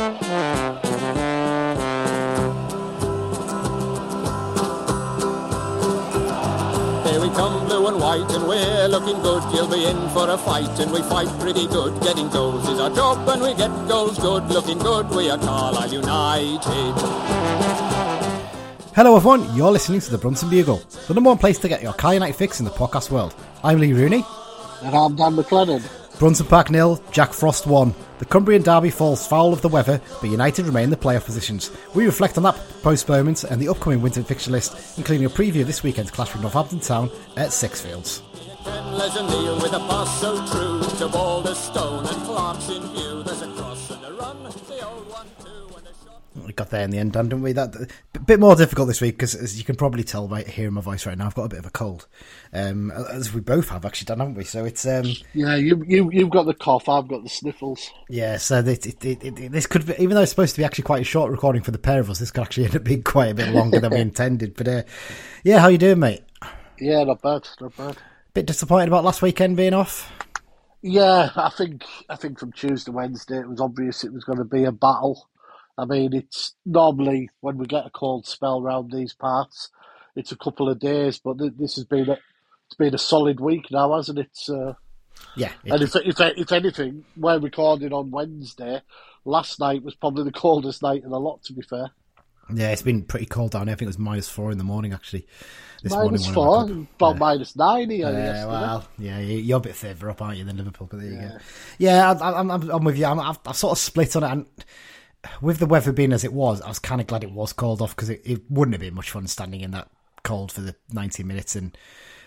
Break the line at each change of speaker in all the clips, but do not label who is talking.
Here we come, blue and white, and we're looking good. You'll be in for a fight, and we fight pretty good. Getting goals is our job, and we get goals good. Looking good, we are Carlisle United.
Hello, everyone. You're listening to the Brunton Bugle, the number one place to get your Car United fix in the podcast world. I'm Lee Rooney.
And I'm Dan McLennan.
Brunton Park nil, Jack Frost one. The Cumbrian derby falls foul of the weather, but United remain in the playoff positions. We reflect on that postponement and the upcoming winter fixture list, including a preview of this weekend's clash with Northampton Town at Sixfields. We got there in the end, Dan, didn't we? That a bit more difficult this week because, as you can probably tell by hearing my voice right now, I've got a bit of a cold, um, as we both have actually, Dan, haven't we? So it's um,
Yeah, you you you've got the cough. I've got the sniffles.
Yeah, so it, it, it, this could be, even though it's supposed to be actually quite a short recording for the pair of us, this could actually end up being quite a bit longer than we intended. But uh, yeah, how you doing, mate?
Yeah, not bad, not bad.
Bit disappointed about last weekend being off.
Yeah, I think I think from Tuesday to Wednesday it was obvious it was going to be a battle. I mean, it's normally when we get a cold spell round these parts, it's a couple of days, but th- this has been a it's been a solid week now, hasn't it? Uh,
Yeah,
and if, if if anything, we're recording on Wednesday. Last night was probably the coldest night in a lot. To be fair,
yeah, it's been pretty cold down here. I think it was minus four in the morning actually. This
minus
morning
four, about minus nine here
Yeah,
yesterday.
well, yeah, you- you're a bit further up, aren't you, than Liverpool? But there you go. Yeah, I, I'm, I'm, I'm with you. I'm, I've, I've sort of split on it. And with the weather being as it was, I was kind of glad it was called off because it, it wouldn't have been much fun standing in that cold for the 90 minutes and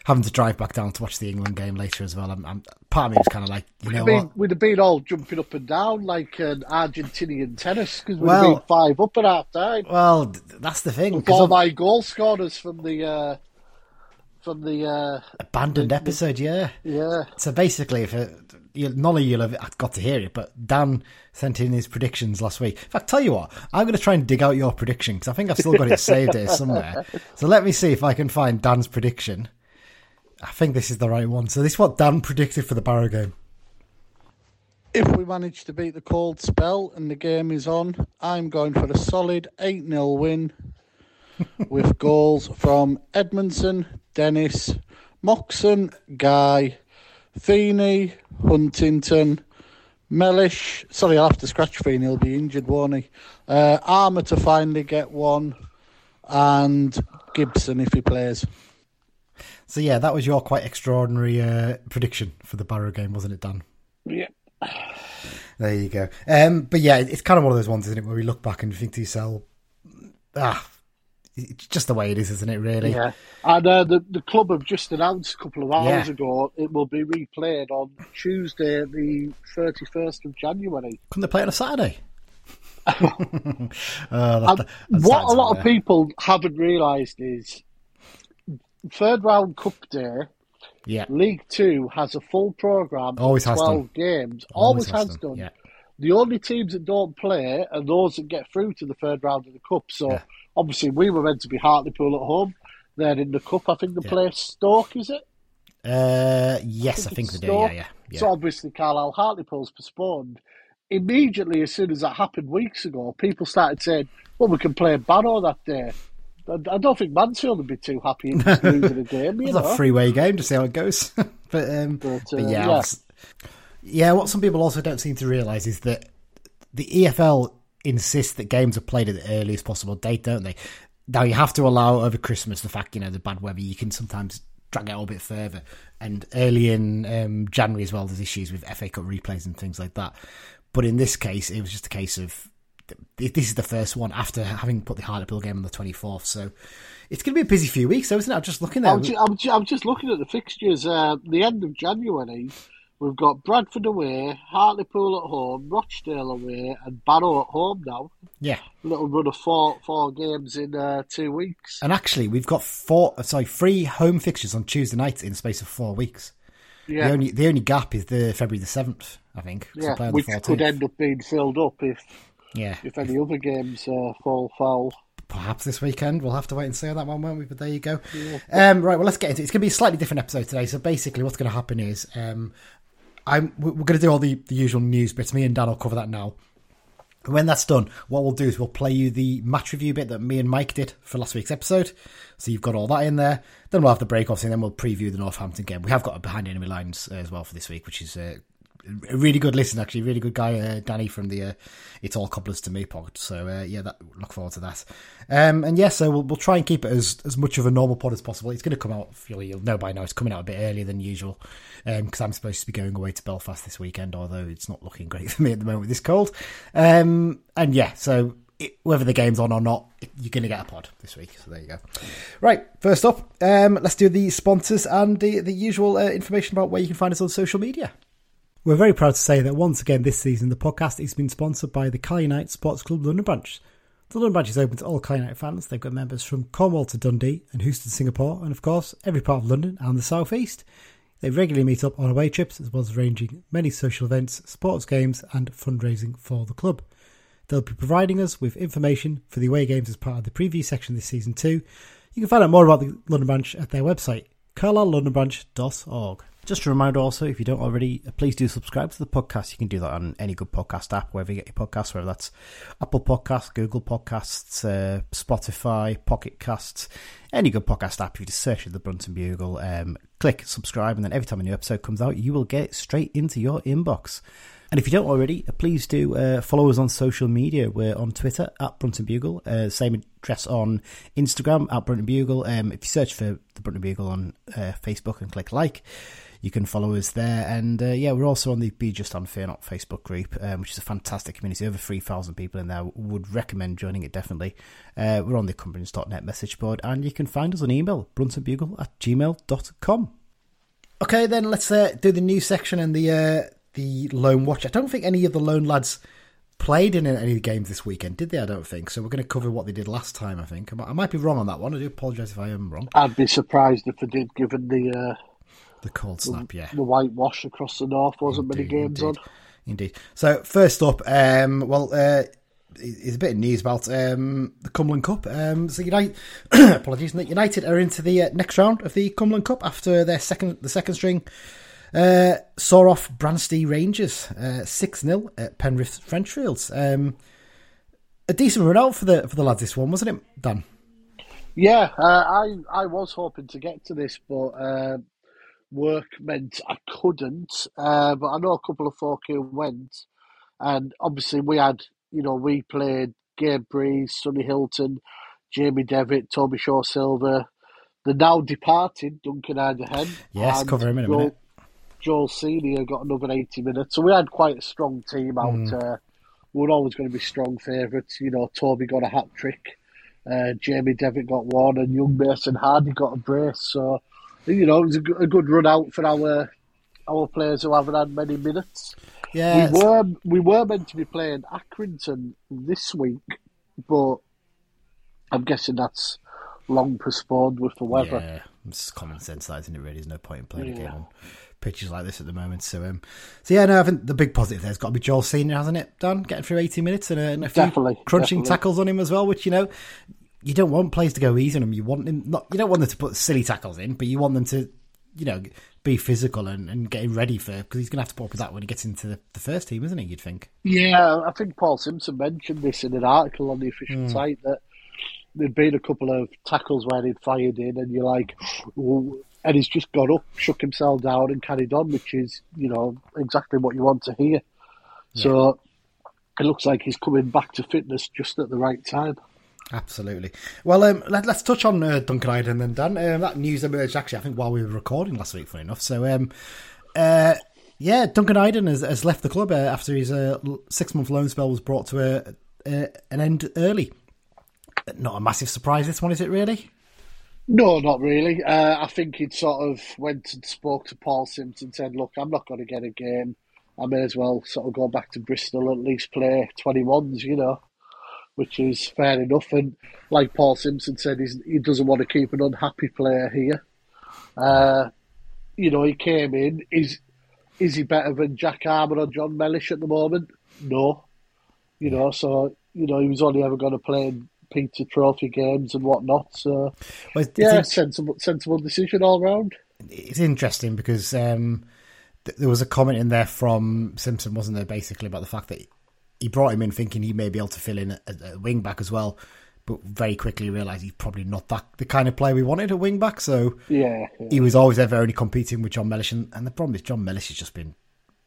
having to drive back down to watch the England game later as well. I'm, I'm, part of me was kind of like, you know what?
we'd have been all jumping up and down like an Argentinian tennis because we'd
Well-
been five up at half time.
Well, that's the thing.
All my goal scorers from the uh, from the uh,
abandoned episode, yeah.
yeah.
So basically, if it, you, none of you'll have got to hear it, but Dan sent in his predictions last week. In fact, tell you what, I'm going to try and dig out your prediction because I think I've still got it saved here somewhere. So let me see if I can find Dan's prediction. I think this is the right one. So this is what Dan predicted for the Barrow game.
If we manage to beat the cold spell and the game is on, I'm going for a solid 8 0 win with goals from Edmondson, Dennis, Moxon, Guy, Feeney, Huntington, Mellish. Sorry, I'll have to scratch Feeney, he'll be injured, won't he? Uh, Armer to finally get one, and Gibson if he plays.
So yeah, that was your quite extraordinary uh, prediction for the Barrow game, wasn't it, Dan?
Yeah.
There you go. Um, but yeah, it's kind of one of those ones, isn't it, where we look back and you think to yourself, ah, it's just the way it is, isn't it? Really?
Yeah, and uh, the the club have just announced a couple of hours
Yeah.
ago it will be replayed on Tuesday, the thirty first of January.
Couldn't they play it on a Saturday? oh,
And
that, that,
what a lot of people haven't realised is third round cup day.
Yeah,
League Two has a full programme
Always
of
has
twelve games. Always, has,
done,
done.
yeah.
The only teams that don't play are those that get through to the third round of the cup. So
Yeah.
obviously we were meant to be Hartlepool at home. They're in the cup. I think they
Yeah.
play Stoke. Is it?
Uh, yes, I think
it's
they do. Yeah, yeah.
So obviously Carlisle Hartlepool's postponed. Immediately, as soon as that happened weeks ago, people started saying, "Well, we can play Barrow that day." I I don't think Mansfield would be too happy in losing a game. You
it's
know,
a three-way game to see how it goes. but, um,
But,
but
uh,
yeah,
yeah.
Yeah. What some people also don't seem to realise is that the EFL insists that games are played at the earliest possible date, don't they? Now you have to allow over Christmas the fact you know the bad weather. You can sometimes drag it a bit further, and early in um, January as well. There's issues with FA Cup replays and things like that. But in this case, it was just a case of this is the first one after having put the Hartlepool game on the 24th. So it's going to be a busy few weeks, though, isn't it? I'm just looking.
I'm, I'm just looking at the fixtures. Uh, the end of January, we've got Bradford away, Hartlepool at home, Rochdale away, and Barrow at home now.
yeah.
A little run of four four games in uh, two weeks.
And actually, we've got four, sorry, three home fixtures on Tuesday nights in the space of four weeks.
Yeah,
The only the only gap is the February the seventh, I think.
yeah,
play on the
which could end up being filled up if
Yeah,
if any other games uh, fall foul.
perhaps this weekend. We'll have to wait and see on that one, won't we? But there you go. Um, right, well, let's get into it. It's going to be a slightly different episode today. So basically, what's going to happen is um, I'm we're going to do all the, the usual news bits. Me and Dan will cover that now. When that's done, what we'll do is we'll play you the match review bit that me and Mike did for last week's episode. So you've got all that in there. Then we'll have the break off, and then we'll preview the Northampton game. We have got a behind enemy lines uh, as well for this week, which is uh, a really good listen, actually. Really good guy, uh, Danny from the uh, It's All Cobblers to Me pod. So uh, yeah, that, look forward to that. Um, and yeah, so we'll, we'll try and keep it as, as much of a normal pod as possible. It's going to come out, you'll, know by now, it's coming out a bit earlier than usual because um, I'm supposed to be going away to Belfast this weekend, although it's not looking great for me at the moment with this cold. Um, and yeah, so it, whether the game's on or not, you're going to get a pod this week. So there you go. Right, first up, um, let's do the sponsors and the, the usual uh, information about where you can find us on social media. We're very proud to say that once again this season the podcast has been sponsored by the United Sports Club London branch. The London branch is open to all United fans. They've got members from Cornwall to Dundee and Houston, Singapore, and of course every part of London and the South East. They regularly meet up on away trips as well as arranging many social events, sports games, and fundraising for the club. They'll be providing us with information for the away games as part of the preview section this season too. You can find out more about the London branch at their website, carlisle.londonbranch.org. Just a reminder also, if you don't already, please do subscribe to the podcast. You can do that on any good podcast app, wherever you get your podcasts, whether that's Apple Podcasts, Google Podcasts, uh, Spotify, Pocket Casts, any good podcast app. You just search the Brunton Bugle, um, click subscribe, and then every time a new episode comes out, you will get it straight into your inbox. And if you don't already, please do uh, follow us on social media. We're on Twitter at Brunton Bugle. Uh, same address on Instagram at Brunton Bugle. Um, if you search for the Brunton Bugle on uh, Facebook and click like, you can follow us there. And uh, yeah, we're also on the Be Just Unfair Not Facebook group, um, which is a fantastic community. Over 3,000 people in there. Would recommend joining it definitely. Uh, we're on the Cumbrians.net message board, and you can find us on email, bruntonbugle at gmail.com. Okay, then let's uh, do the news section and the uh, the Loan Watch. I don't think any of the Lone lads played in any games this weekend, did they? I don't think so. We're going to cover what they did last time. I think I might be wrong on that one. I do apologise if I am wrong.
I'd be surprised if they did, given the uh,
the cold snap,
the,
yeah.
The whitewash across the north wasn't indeed, many games
indeed.
on.
Indeed. So first up, um, well, uh, is a bit of news about um, the Cumberland Cup. Um, so United, apologies, United are into the uh, next round of the Cumberland Cup after their second, the second string uh, saw off Bransty Rangers uh, six 0 at Penrith Frenchfields. Um, a decent run out for the for the lads. This one wasn't it, Dan?
Yeah, uh, I I was hoping to get to this, but uh, work meant I couldn't. Uh, but I know a couple of folk who went, and obviously we had, you know, we played Gabe Breeze, Sonny Hilton, Jamie Devitt, Tobi Sho-Silva, the now departed Duncan Idehen.
Yes, cover him in a Joel, minute.
Joel Senior got another 80 minutes. So we had quite a strong team out. Mm. Uh, we are always going to be strong favourites. You know, Toby got a hat trick. Uh, Jamie Devitt got one, and young Mason Hardy got a brace. So you know, it was a, a good run out for our our players who haven't had many minutes.
Yeah,
we were we were meant to be playing Accrington this week, but I'm guessing that's long postponed with the weather.
Yeah, it's common sense, that isn't it? Really, there's no point in playing yeah. a game on pitches like this at the moment. So, um, so yeah, no, I think the big positive there's got to be Joel Senior, hasn't it? Done getting through 80 minutes and a, and a few
definitely,
crunching
definitely.
tackles on him as well, which you know you don't want players to go easy on them. You want them not. You don't want them to put silly tackles in, but you want them to, you know, be physical and, and getting ready for because he's going to have to put up with that when he gets into the, the first team, isn't he? You'd think.
Yeah, I think Paul Simpson mentioned this in an article on the official mm. site that there'd been a couple of tackles where he'd fired in, and you're like, and he's just got up, shook himself down, and carried on, which is you know exactly what you want to hear. Yeah. So it looks like he's coming back to fitness just at the right time.
Absolutely. Well, um, let, us touch on uh, Duncan Idehen then, Dan. Um, that news emerged actually, I think, while we were recording last week, funny enough. So, um, uh, yeah, Duncan Idehen has, has left the club uh, after his uh, six month loan spell was brought to a, a, an end early. Not a massive surprise, this one, is it really?
No, not really. Uh, I think he'd sort of went and spoke to Paul Simpson said, look, I'm not going to get a game. I may as well sort of go back to Bristol and at least play 21s, you know which is fair enough. And like Paul Simpson said, he doesn't want to keep an unhappy player here. Uh, you know, he came in. Is is he better than Jack Armer or John Mellish at the moment? No. You know, so you know he was only ever going to play in Peter Trophy games and whatnot. So well, yeah, sensible sensible decision all round.
It's interesting because um, th- there was a comment in there from Simpson, wasn't there, basically about the fact that he brought him in thinking he may be able to fill in a, a wing back as well, but very quickly realised he's probably not that the kind of player we wanted a wing back. So
Yeah, yeah.
he was always ever only competing with John Mellish, and, and the problem is John Mellish has just been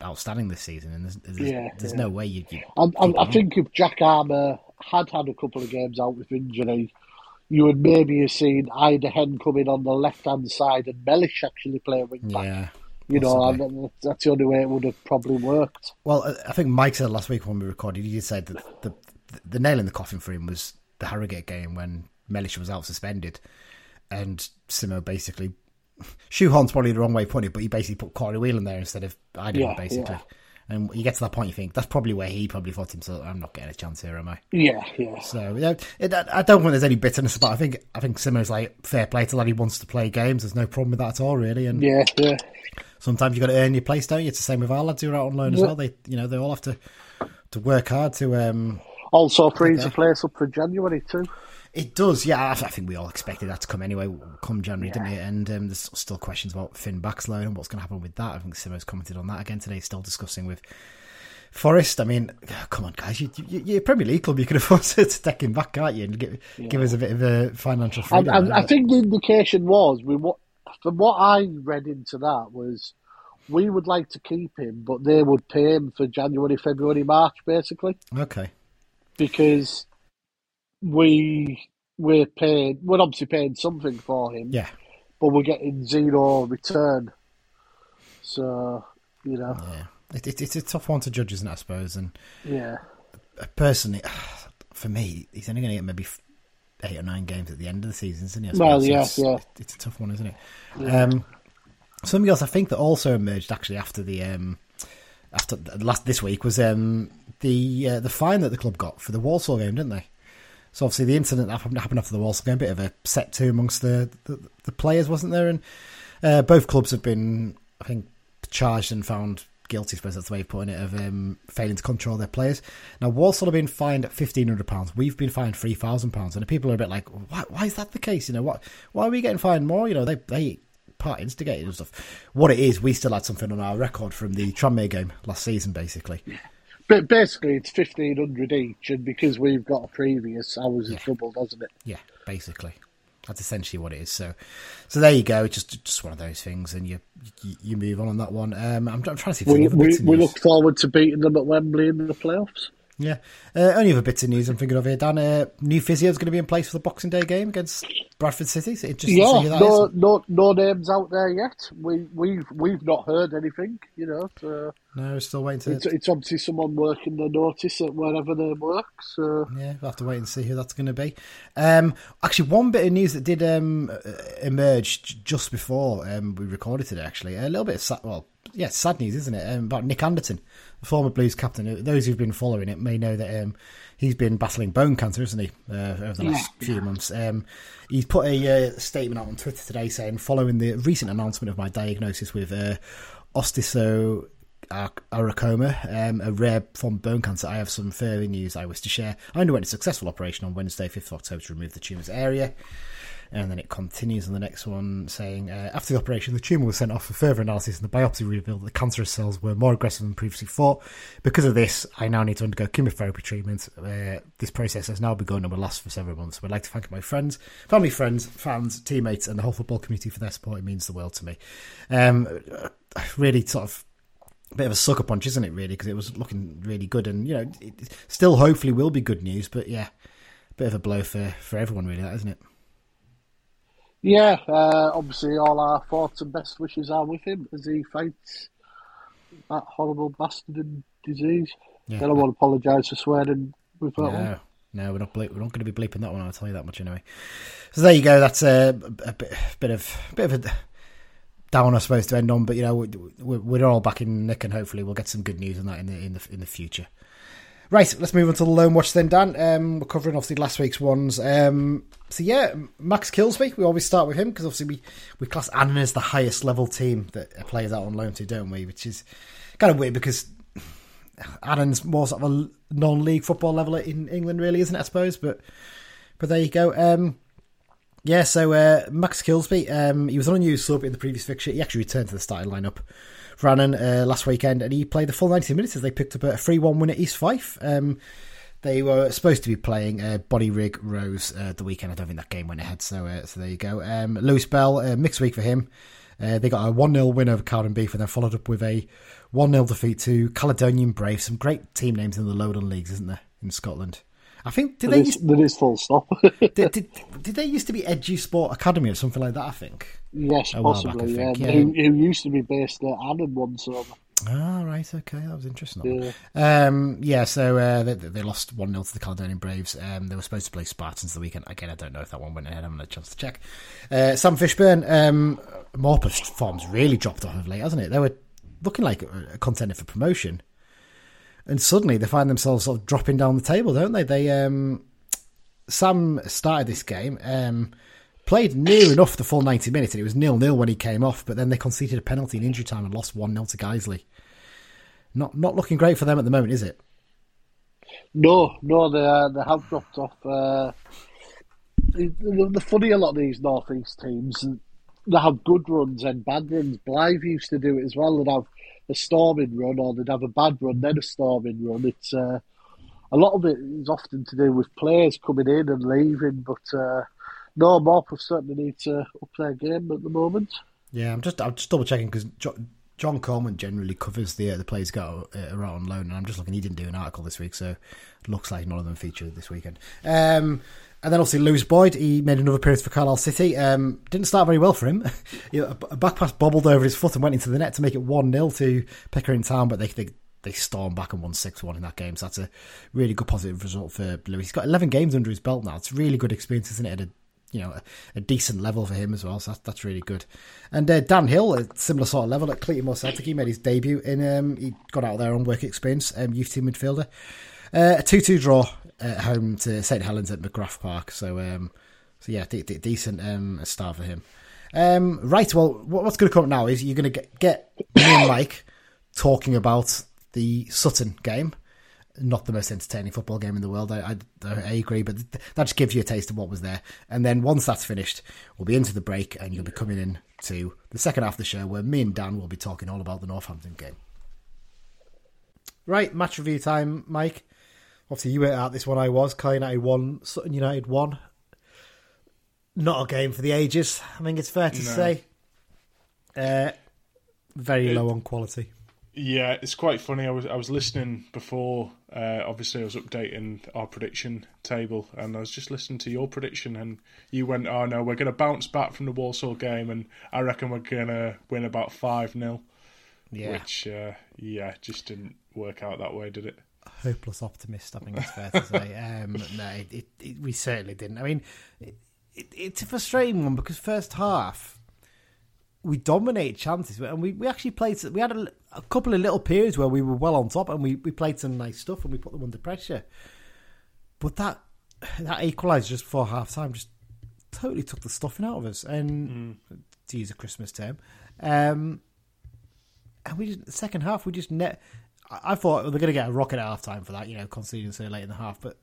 outstanding this season, and there's, there's,
Yeah,
there's no way you. you
I, I,
keep
I
him on.
think if Jack Armer had had a couple of games out with injury, you would maybe have seen Idehen come in on the left hand side and Mellish actually play wing back.
Yeah.
You know,
possibly.
and that's the only way it would have probably worked.
Well, I- I think Mike said last week when we recorded, he said that the, the, the nail in the coffin for him was the Harrogate game when Mellish was out suspended, and Simo basically shoehorn's probably the wrong way of putting it, but he basically put Corey Whelan there instead of Ida,
Yeah,
basically.
yeah.
And you get to that point, you think that's probably where he probably thought himself, "I'm not getting a chance here, am I?"
Yeah, yeah.
So yeah, it, I I don't think there's any bitterness about. It. I think I think Simo's like fair play to lad. He wants to play games. There's no problem with that at all, really. And
Yeah, yeah.
Sometimes you got to earn your place, don't you? It's the same with our lads who are out on loan as well. They, you know, they all have to to work hard to. um
Also frees the place up for January too.
It does, yeah. I, think we all expected that to come anyway, come January, didn't it? And um, there's still questions about Finn Back's loan and what's going to happen with that. I think Simo's commented on that again today. Still discussing with Forest. I mean, come on, guys, you, you, you're a Premier League club. You can afford to take him back, can't you? And give give us a bit of a financial freedom.
and. I think the indication was we what from what I read into that was we would like to keep him, but they would pay him for January, February, March, basically,
okay,
because we we're paying we're obviously paying something for him,
yeah.
but we're getting zero return. So you know,
Yeah, it, it, it's a tough one to judge, isn't it? I suppose. And
yeah,
personally, for me, he's only going to get maybe eight or nine games at the end of the season, isn't he? I
Well,
suppose?
yeah,
it's,
yeah.
It's a tough one, isn't it? Um, something else I think that also emerged actually after the um, after the last this week was um, the uh, the fine that the club got for the Walsall game, didn't they? So obviously the incident that happened, happened after the Walsall game, a bit of a set to amongst the, the, the players, wasn't there? And uh, both clubs have been, I think, charged and found guilty. I suppose that's the way of putting it, of um, failing to control their players. Now Walsall have been fined fifteen hundred pounds. We've been fined three thousand pounds, and the people are a bit like, why, why is that the case? You know, what? Why are we getting fined more? You know, they they part instigated and stuff. What it is, we still had something on our record from the Tranmere game last season, basically.
but basically it's fifteen hundred each, and because we've got a previous, ours is double, doesn't it?
Yeah, basically. That's essentially what it is. So, so there you go. It's just just one of those things, and you you, you move on on that one. Um, I'm, I'm trying to see if
We, we, we look forward to beating them at Wembley in the playoffs.
Yeah. Uh, only other bits of news I'm thinking of here, Dan. Uh, new physio is going to be in place for the Boxing Day game against Bradford City. So interesting
Yeah,
that
no,
is.
no, no names out there yet. We, we've, we've not heard anything. You know, so
No, we're still waiting to.
it's, it's obviously someone working the notice at wherever they work. So
Yeah, we'll have to wait and see who that's going to be. Um, actually, one bit of news that did um, uh, emerge just before um, we recorded today, actually, a little bit of sad, well, yeah, sad news, isn't it? Um, about Nick Anderton, the former Blues captain. Those who've been following it may know that um, he's been battling bone cancer, isn't he, uh, over the last few months. Um, he's put a uh, statement out on Twitter today saying, following the recent announcement of my diagnosis with uh, Aracoma, um, a rare form of bone cancer. I have some further news I wish to share. I underwent a successful operation on Wednesday, 5th of October, to remove the tumour's area. And then it continues on the next one saying, uh, after the operation, the tumour was sent off for further analysis, and the biopsy revealed that the cancerous cells were more aggressive than previously thought. Because of this, I now need to undergo chemotherapy treatment. Uh, this process has now begun and will last for several months. I'd like to thank my friends, family, friends, fans, teammates, and the whole football community for their support. It means the world to me. Um, really, sort of bit of a sucker punch, isn't it? Really, because it was looking really good, and you know, it still hopefully will be good news. But yeah, bit of a blow for for everyone, really, that isn't it?
yeah, uh, obviously all our thoughts and best wishes are with him as he fights that horrible bastard and disease.
Yeah.
I don't want to apologise for swearing with that one.
No, no, we're not ble- we're not going to be bleeping that one. I'll tell you that much anyway. So there you go. That's a, a bit, bit of bit of a down, I suppose, to end on. But you know, we're, we're all back in Nick, and hopefully we'll get some good news on that in the in the in the future. Right, let's move on to the loan watch then, Dan. Um, we're covering obviously last week's ones. Um, so yeah, Max Kilsby. We always start with him because obviously we we class Annan as the highest level team that a player's out on loan to, don't we? Which is kind of weird because Annan's more sort of a non-league football level in England, really, isn't it? I suppose, but but there you go. Um, yeah, so uh, Max Kilsby, um, he was on a new sub in the previous fixture. He actually returned to the starting lineup Brannan uh, last weekend, and he played the full 90 minutes as they picked up a 3 1 win at East Fife. Um, they were supposed to be playing uh, Rig Rose uh, the weekend. I don't think that game went ahead, so uh, so there you go. Um, Lewis Bell, uh, mixed week for him. Uh, they got a 1 0 win over Cowdenbeath and then followed up with a 1 0 defeat to Caledonian Brave. Some great team names in the Lowland Leagues, isn't there, in Scotland? I think did
There
they
is,
used,
there is full stop.
did, did, did they used to be Edusport Academy or something like that? I think.
yes,
A while back,
possibly. yeah.
think, yeah.
Who, who used to be based at Annan once over.
Ah, right, okay, that was interesting. that one. Um, yeah, so uh, they, they lost 1 0 to the Caledonian Braves. Um, they were supposed to play Spartans the weekend. Again, I don't know if that one went ahead. I haven't had a chance to check. Uh, Sam Fishburn, um, Morpeth form's really dropped off of late, hasn't it? They were looking like a contender for promotion. And suddenly they find themselves sort of dropping down the table, don't they? They um, Sam started this game, um, played near enough the full 90 minutes, and it was nil nil when he came off, but then they conceded a penalty in injury time and lost 1 0 to Guiseley. Not not looking great for them at the moment, is it?
No, no, they uh, they have dropped off. Uh, funny a lot of these northeast teams, they have good runs and bad runs. Blyth used to do it as well. They'd have a storming run, or they'd have a bad run, then a storming run. It's uh, a lot of it is often to do with players coming in and leaving, but uh, no, Morpeth certainly need to up their game at the moment.
Yeah, I'm just I'm just double checking because John Coleman generally covers the uh, the players got uh, on loan, and I'm just looking. He didn't do an article this week, so looks like none of them featured this weekend. Um, and then obviously Lewis Boyd, he made another appearance for Carlisle City. Um, didn't start very well for him. A back pass bobbled over his foot and went into the net to make it one 0 to Pickering Town, but they they they stormed back and won six one in that game. So that's a really good positive result for Lewis. He's got 11 games under his belt now. It's really good experience, isn't it? At a, you know, a, a decent level for him as well. So that's, that's really good. And uh, Dan Hill, a similar sort of level at Cleator Celtic. He made his debut in. Um, he got out there on work experience, um, youth team midfielder. Uh, a two-two draw at home to St Helens at McGrath Park. So, um, so yeah, de- de- decent um, start for him. Um, right. Well, what's going to come up now is you're going to get, get me and Mike talking about the Sutton game. Not the most entertaining football game in the world. I, I, I agree, but th- that just gives you a taste of what was there. And then once that's finished, we'll be into the break, and you'll be coming in to the second half of the show where me and Dan will be talking all about the Northampton game. Right, match review time, Mike. Obviously, you were at this one. I was. Car United won. Sutton United won. Not a game for the ages. I think it's fair to
No.
say. Uh, very
It-
low on quality.
Yeah, it's quite funny. I was I was listening before. Uh, obviously, I was updating our prediction table, and I was just listening to your prediction, and you went, "Oh no, we're going to bounce back from the Walsall game, and I reckon we're going to win about five 0
Yeah,
Which, uh, yeah, just didn't work out that way, did it?
hopeless optimist. I think it's fair to say. Um, no, it, it, it, we certainly didn't. I mean, it, it, it's a frustrating one because first half we dominated chances, and we, we actually played. We had a, a couple of little periods where we were well on top, and we, we played some nice stuff, and we put them under pressure. But that that equaliser just before half time just totally took the stuffing out of us, and to use a Christmas term. Um, and we just, the second half we just net. I I thought they're going to get a rocket at half time for that, you know, conceding so late in the half, but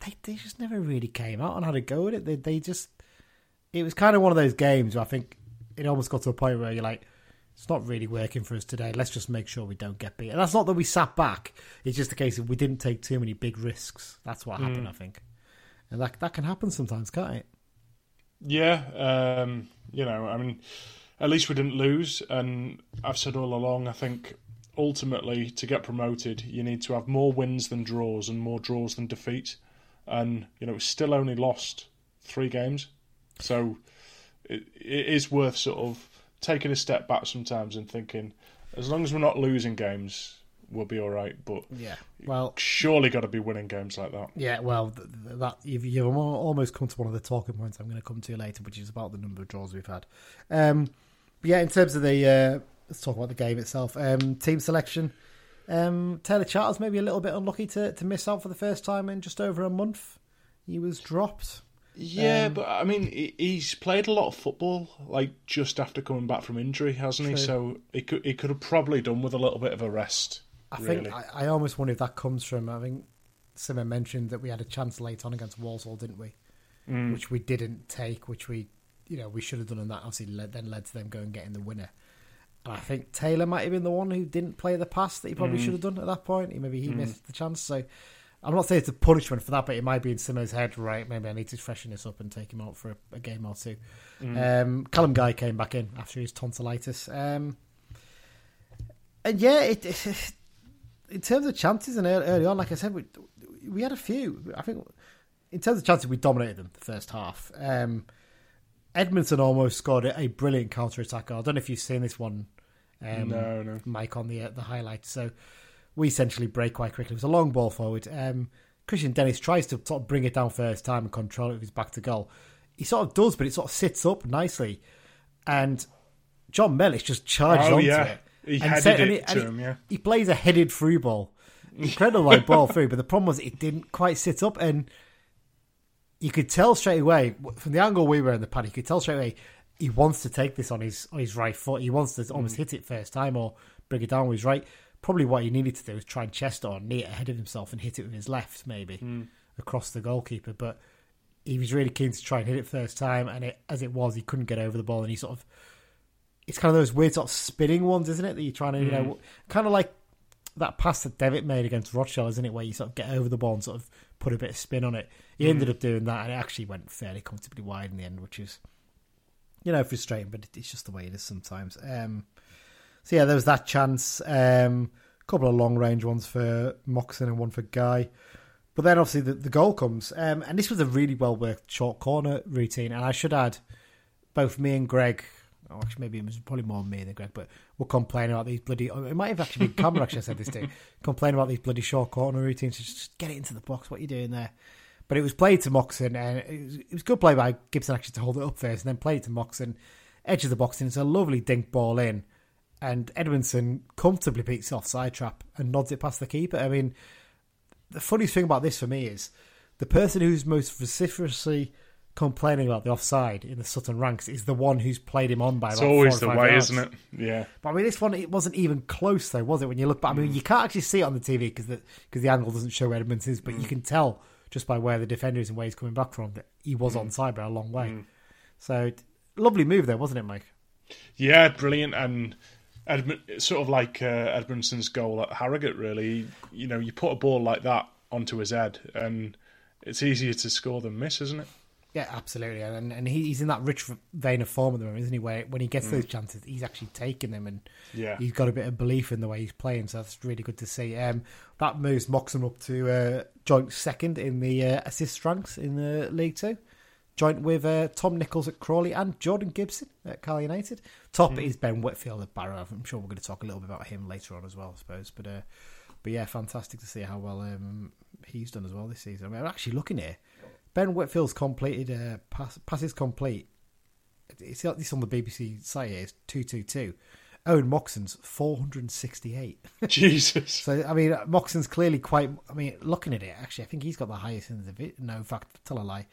they they just never really came out and had a go at it. They they just it was kind of one of those games where I think it almost got to a point where you're like, it's not really working for us today. Let's just make sure we don't get beat. And that's not that we sat back. It's just a case of we didn't take too many big risks. That's what happened, I think. And that that can happen sometimes, can't it?
Yeah, um, you know, I mean, at least we didn't lose, and I've said all along, I think ultimately to get promoted, you need to have more wins than draws and more draws than defeat, and you know, we still only lost three games, so it, it is worth sort of taking a step back sometimes and thinking, as long as we're not losing games, we'll be all right. But
Yeah. Well,
surely got to be winning games like that.
Yeah, well, th- th- that you've, you've almost come to one of the talking points I'm going to come to later, which is about the number of draws we've had. Um, but yeah, in terms of the uh, let's talk about the game itself. Um, team selection. Um, Taylor Charters maybe a little bit unlucky to, to miss out for the first time in just over a month. He was dropped.
Yeah,
Um,
but I mean, he's played a lot of football, like just after coming back from injury, hasn't he? So he could he could have probably done with a little bit of a rest.
I
really.
think I, I almost wonder if that comes from. I think Simon mentioned that we had a chance late on against Walsall, didn't we?
Mm.
Which we didn't take, which we you know we should have done, and that obviously led, then led to them going getting the winner. And I think Taylor might have been the one who didn't play the pass that he probably
Mm.
should have done at that point. He- Maybe he missed the chance. So I'm not saying it's a punishment for that, but it might be in Simo's head, right? Maybe I need to freshen this up and take him out for a, a game or two. Um, Callum Guy came back in after his tonsillitis. Um, and yeah, it, it, in terms of chances and early, on, like I said, we, we had a few. I think in terms of chances, we dominated them the first half. Um, Edmondson almost scored a, a brilliant counter attack. I don't know if you've seen this one, um,
No, no.
Mike, on the uh, the highlights. So we essentially break quite quickly. It was a long ball forward. Um, Kristian Dennis tries to sort of bring it down first time and control it with his back to goal. He sort of does, but it sort of sits up nicely. And John Mellish just charges
Oh,
onto
yeah.
it.
He
And set- and he- and
him, yeah.
He plays a headed through ball. Incredible like ball through, but the problem was it didn't quite sit up and you could tell straight away from the angle we were in the pad, you could tell straight away he wants to take this on his on his right foot. He wants to
Mm.
almost hit it first time or bring it down with his right. Probably what he needed to do is try and chest or knee it ahead of himself and hit it with his left, maybe
Mm.
across the goalkeeper. But he was really keen to try and hit it first time, and it, as it was, he couldn't get over the ball, and he sort of. It's kind of those weird sort of spinning ones, isn't it? That you're trying to, you know, kind of like that pass that Devitt made against Rothschild, isn't it? Where you sort of get over the ball and sort of put a bit of spin on it. He ended up doing that, and it actually went fairly comfortably wide in the end, which is, you know, frustrating, but it's just the way it is sometimes. Um, so yeah, there was that chance. Um, a couple of long range ones for Moxon and one for Guy. But then obviously the, the goal comes, um, and this was a really well worked short corner routine. And I should add, both me and Greg, oh, actually maybe it was probably more me than Greg, but we're complaining about these bloody. It might have actually been Cameron actually said this to complaining about these bloody short corner routines. Just, just get it into the box. What are you doing there? But it was played to Moxon, and it was, it was good play by Gibson actually to hold it up first, and then played it to Moxon, edge of the box, and it's a lovely dink ball in. And Edmondson comfortably beats the offside trap and nods it past the keeper. I mean, the funniest thing about this for me is the person who's most vociferously complaining about the offside in the Sutton ranks is the one who's played him on by
It's always the way,
yards.
isn't it? Yeah.
But I mean, this one it wasn't even close, though, was it? When you look back, I mean, you can't actually see it on the TV because the because the angle doesn't show is, but you mm. can tell just by where the defender is and where he's coming back from that he was mm. on side by a long way. Mm. So lovely move there, wasn't it, Mike?
Yeah, brilliant. And Edmund, it's sort of like uh, Edmondson's goal at Harrogate, really. You know, you put a ball like that onto his head, and it's easier to score than miss, isn't it?
Yeah, absolutely, and and he, he's in that rich vein of form at the moment, isn't he? Where when he gets those chances, he's actually taking them, and
Yeah.
he's got a bit of belief in the way he's playing. So that's really good to see. Um, that moves Moxon up to uh, joint second in the uh, assist ranks in the League Two, joint with uh, Tom Nichols at Crawley and Jordan Gibson at Cal United. Top is Ben Whitfield at Barrow. I'm sure we're going to talk a little bit about him later on as well, I suppose. But uh, but yeah, fantastic to see how well um, he's done as well this season. I mean, I'm actually looking here. Ben Whitfield's completed uh, pass, passes complete. It's this on the BBC site here. It's two two two. Owen Moxon's four hundred and sixty eight.
Jesus.
So I mean, Moxon's clearly quite. I mean, looking at it, actually, I think he's got the highest in the division. No, in fact, tell a lie.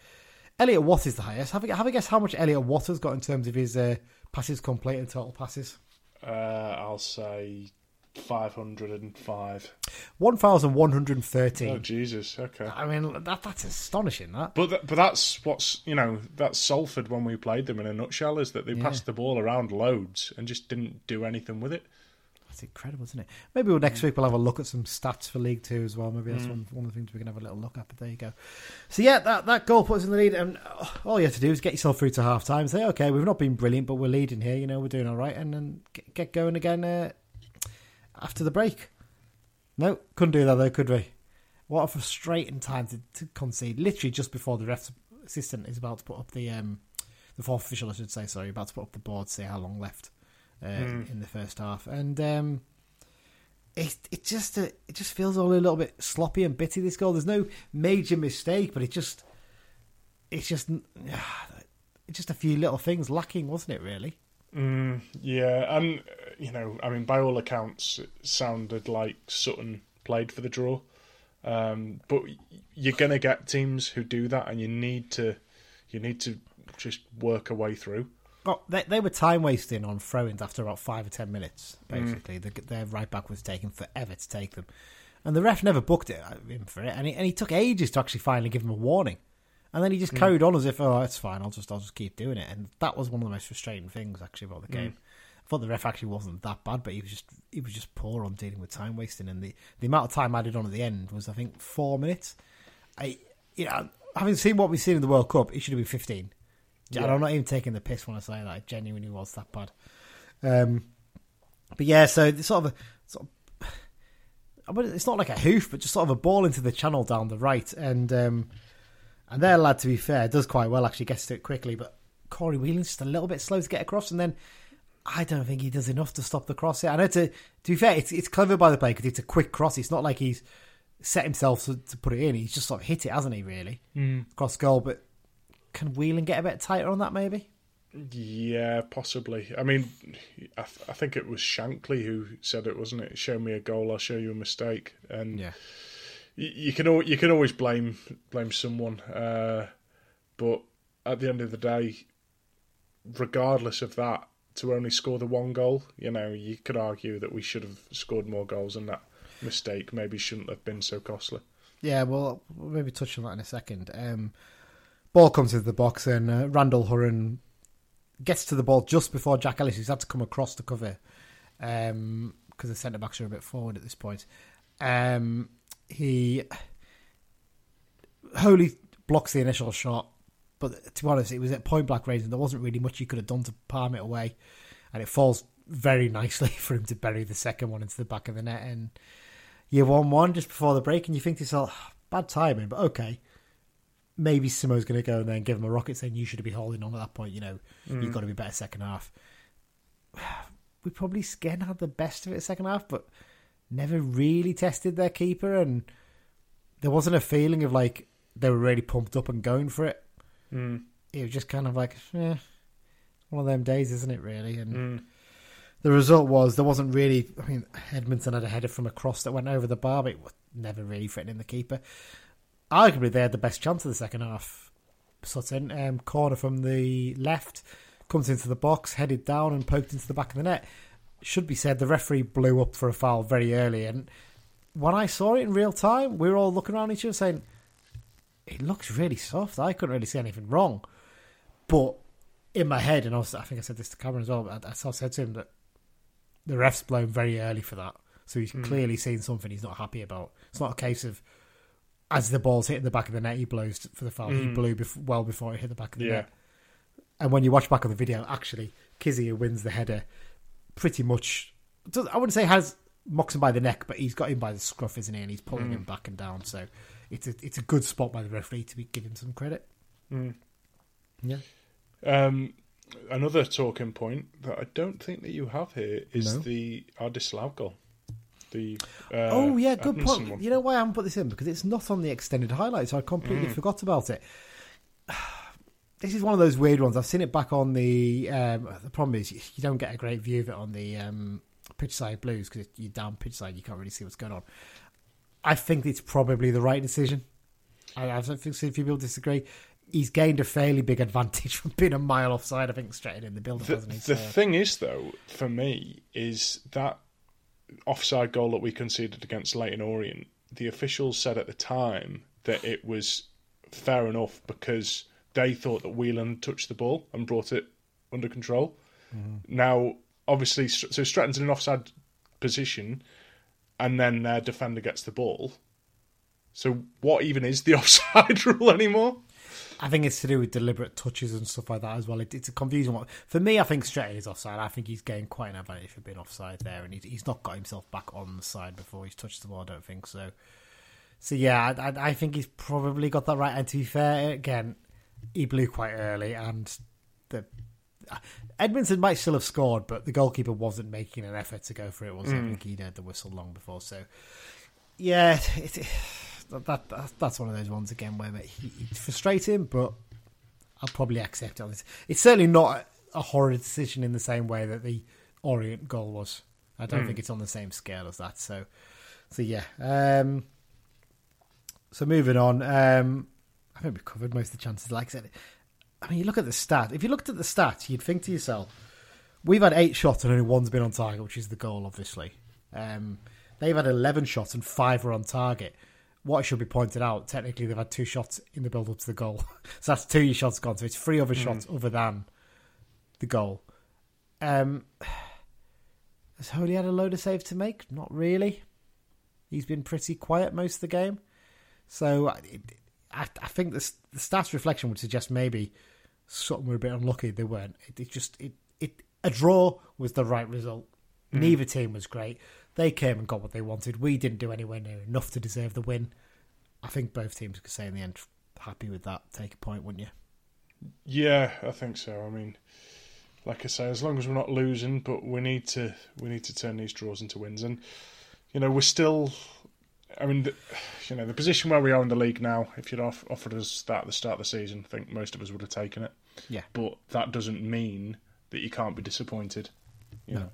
Elliot Watt is the highest. Have a, have a guess how much Elliot Watt has got in terms of his uh, passes complete and total passes.
Uh, I'll say 505.
One thousand one hundred and thirteen.
Oh, Jesus. Okay.
I mean, that that's astonishing. That.
But th- but that's what's you know that's Salford when we played them in a nutshell is that they
Yeah.
passed the ball around loads and just didn't do anything with it.
That's incredible, isn't it? Maybe we'll, next week we'll have a look at some stats for League Two as well. Maybe that's one, one of the things we can have a little look at. But there you go. So yeah, that, that goal puts us in the lead, and all you have to do is get yourself through to half time. Say, okay, we've not been brilliant, but we're leading here. You know, we're doing all right, and then get, get going again uh, after the break. No, couldn't do that though, could we? What a frustrating time to, to concede. Literally just before the ref's assistant is about to put up the um, the fourth official, I should say. Sorry, about to put up the board, say how long left uh, in the first half, and um, it it just uh, it just feels all a little bit sloppy and bitty. This goal, there's no major mistake, but it just it's just it's just a few little things lacking, wasn't it? Really.
Mm, yeah, and you know, I mean, by all accounts, it sounded like Sutton played for the draw. Um, but you're gonna get teams who do that, and you need to you need to just work a way through.
Well, they, they were time wasting on throw-ins after about five or ten minutes. Mm. Basically, the, their right back was taking forever to take them, and the ref never booked it uh, him for it, and he, and he took ages to actually finally give him a warning, and then he just mm. carried on as if, oh, it's fine, I'll just I'll just keep doing it, and that was one of the most frustrating things actually about the mm. game. I thought the ref actually wasn't that bad, but he was just he was just poor on dealing with time wasting, and the, the amount of time added on at the end was I think four minutes. I you know having seen what we've seen in the World Cup, it should have been fifteen.
Yeah.
I'm not even taking the piss when I say that. It genuinely was that bad. Um, but yeah, so it's sort of a sort of, I mean, it's not like a hoof, but just sort of a ball into the channel down the right, and um, and their lad, to be fair, does quite well. Actually, gets to it quickly, but Corey Whelan's just a little bit slow to get across, and then I don't think he does enough to stop the cross. I know to to be fair, it's it's clever by the play because it's a quick cross. It's not like he's set himself to, to put it in. He's just sort of hit it, hasn't he? Really,
Mm.
cross goal. But can Whelan get a bit tighter on that? Maybe.
Yeah, possibly. I mean, I, th- I think it was Shankly who said it, wasn't it? Show me a goal, I'll show you a mistake. And
Yeah.
you, you can al- you can always blame blame someone, uh, but at the end of the day, regardless of that, to only score the one goal, you know, you could argue that we should have scored more goals, and that mistake maybe shouldn't have been so costly.
Yeah, well, we'll maybe touch on that in a second. Um, ball comes into the box, and uh, Randall Hurren gets to the ball just before Jack Ellis, who's had to come across the cover because the centre backs are a bit forward at this point. Um, he wholly blocks the initial shot, but to be honest, it was at point blank range, and there wasn't really much he could have done to palm it away, and it falls very nicely for him to bury the second one into the back of the net and you're one one just before the break, and you think to yourself, bad timing, but okay. Maybe Simo's going to go and then give him a rocket saying you should be holding on at that point. You know, you've got to be better second half. We probably again had the best of it second half, but never really tested their keeper, and there wasn't a feeling of like they were really pumped up and going for it.
Mm.
It was just kind of like, eh, one of them days, isn't it? Really, and
Mm.
the result was there wasn't really. I mean, Edmondson had a header from a cross that went over the bar, but it was never really threatening the keeper. Arguably, they had the best chance of the second half. Sutton um, corner from the left comes into the box, headed down and poked into the back of the net. Should be said, the referee blew up for a foul very early, and when I saw it in real time, we were all looking around each other saying, "It looks really soft." I couldn't really see anything wrong, but in my head, and also I think I said this to Cameron as well. I, I said to him that the ref's blown very early for that, so he's clearly seen something he's not happy about. It's not a case of as the ball's hitting the back of the net, he blows for the foul. He blew bef- well before it hit the back of the
Yeah.
net. And when you watch back on the video, actually, Kizzy who wins the header, pretty much. does- I wouldn't say has mocks him by the neck, but he's got him by the scruff, isn't he? And he's pulling him back and down. So it's a it's a good spot by the referee to be give him some credit.
Mm.
Yeah.
Um, another talking point that I don't think that you have here is
No.
the Ardislav goal. The uh,
oh yeah, good
Edmondson
point.
one.
You know why I haven't put this in because it's not on the extended highlights. So I completely
Mm.
forgot about it. This is one of those weird ones. I've seen it back on the. Um, the problem is you, you don't get a great view of it on the um, pitch side blues because you're down pitch side. You can't really see what's going on. I think it's probably the right decision. I, I don't think so. If people disagree, he's gained a fairly big advantage from being a mile offside. I think straight in the build-up,
The,
hasn't he?
the
So-
thing is, though, for me, is that offside goal that we conceded against Leyton Orient. The officials said at the time that it was fair enough because they thought that Whelan touched the ball and brought it under control.
Mm-hmm.
Now, obviously, so Stratton's in an offside position, and then their defender gets the ball. So, what even is the offside rule anymore?
I think it's to do with deliberate touches and stuff like that as well. It, it's a confusing one. For me, I think Stretton is offside. I think he's gained quite an advantage for being offside there, and he's, he's not got himself back on the side before he's touched the ball. I don't think so. So yeah, I, I, think he's probably got that right. And to be fair, again, he blew quite early, and the uh, Edmondson might still have scored, but the goalkeeper wasn't making an effort to go for it. Was hmm. I think he'd heard the whistle long before. So yeah, it, it, that, that that's one of those ones again where he, it's frustrating, but I'll probably accept it. It's certainly not a horrid decision in the same way that the Orient goal was. I don't think it's on the same scale as that. So, so yeah. Um, so moving on. Um, I think we've covered most of the chances. Like I said, I mean, you look at the stat. If you looked at the stats, you'd think to yourself, we've had eight shots and only one's been on target, which is the goal, obviously. Um, they've had 11 shots and five were on target. What should be pointed out, technically, they've had two shots in the build up to the goal. so that's two shots gone. So it's three other shots other than the goal. Um, Has Holy had a load of saves to make? Not really. He's been pretty quiet most of the game. So it, I, I think the, the stats reflection would suggest maybe something were a bit unlucky. They weren't. It, it just it, it a draw was the right result. Mm. Neither team was great. They came and got what they wanted. We didn't do anywhere near enough to deserve the win. I think both teams could say in the end, happy with that. Take a point, wouldn't you?
Yeah, I think so. I mean, like I say, as long as we're not losing, but we need to we need to turn these draws into wins, and you know we're still. I mean, the, you know, the position where we are in the league now. If you'd off, offered us that at the start of the season, I think most of us would have taken it.
Yeah,
but that doesn't mean that you can't be disappointed. You
no.
know.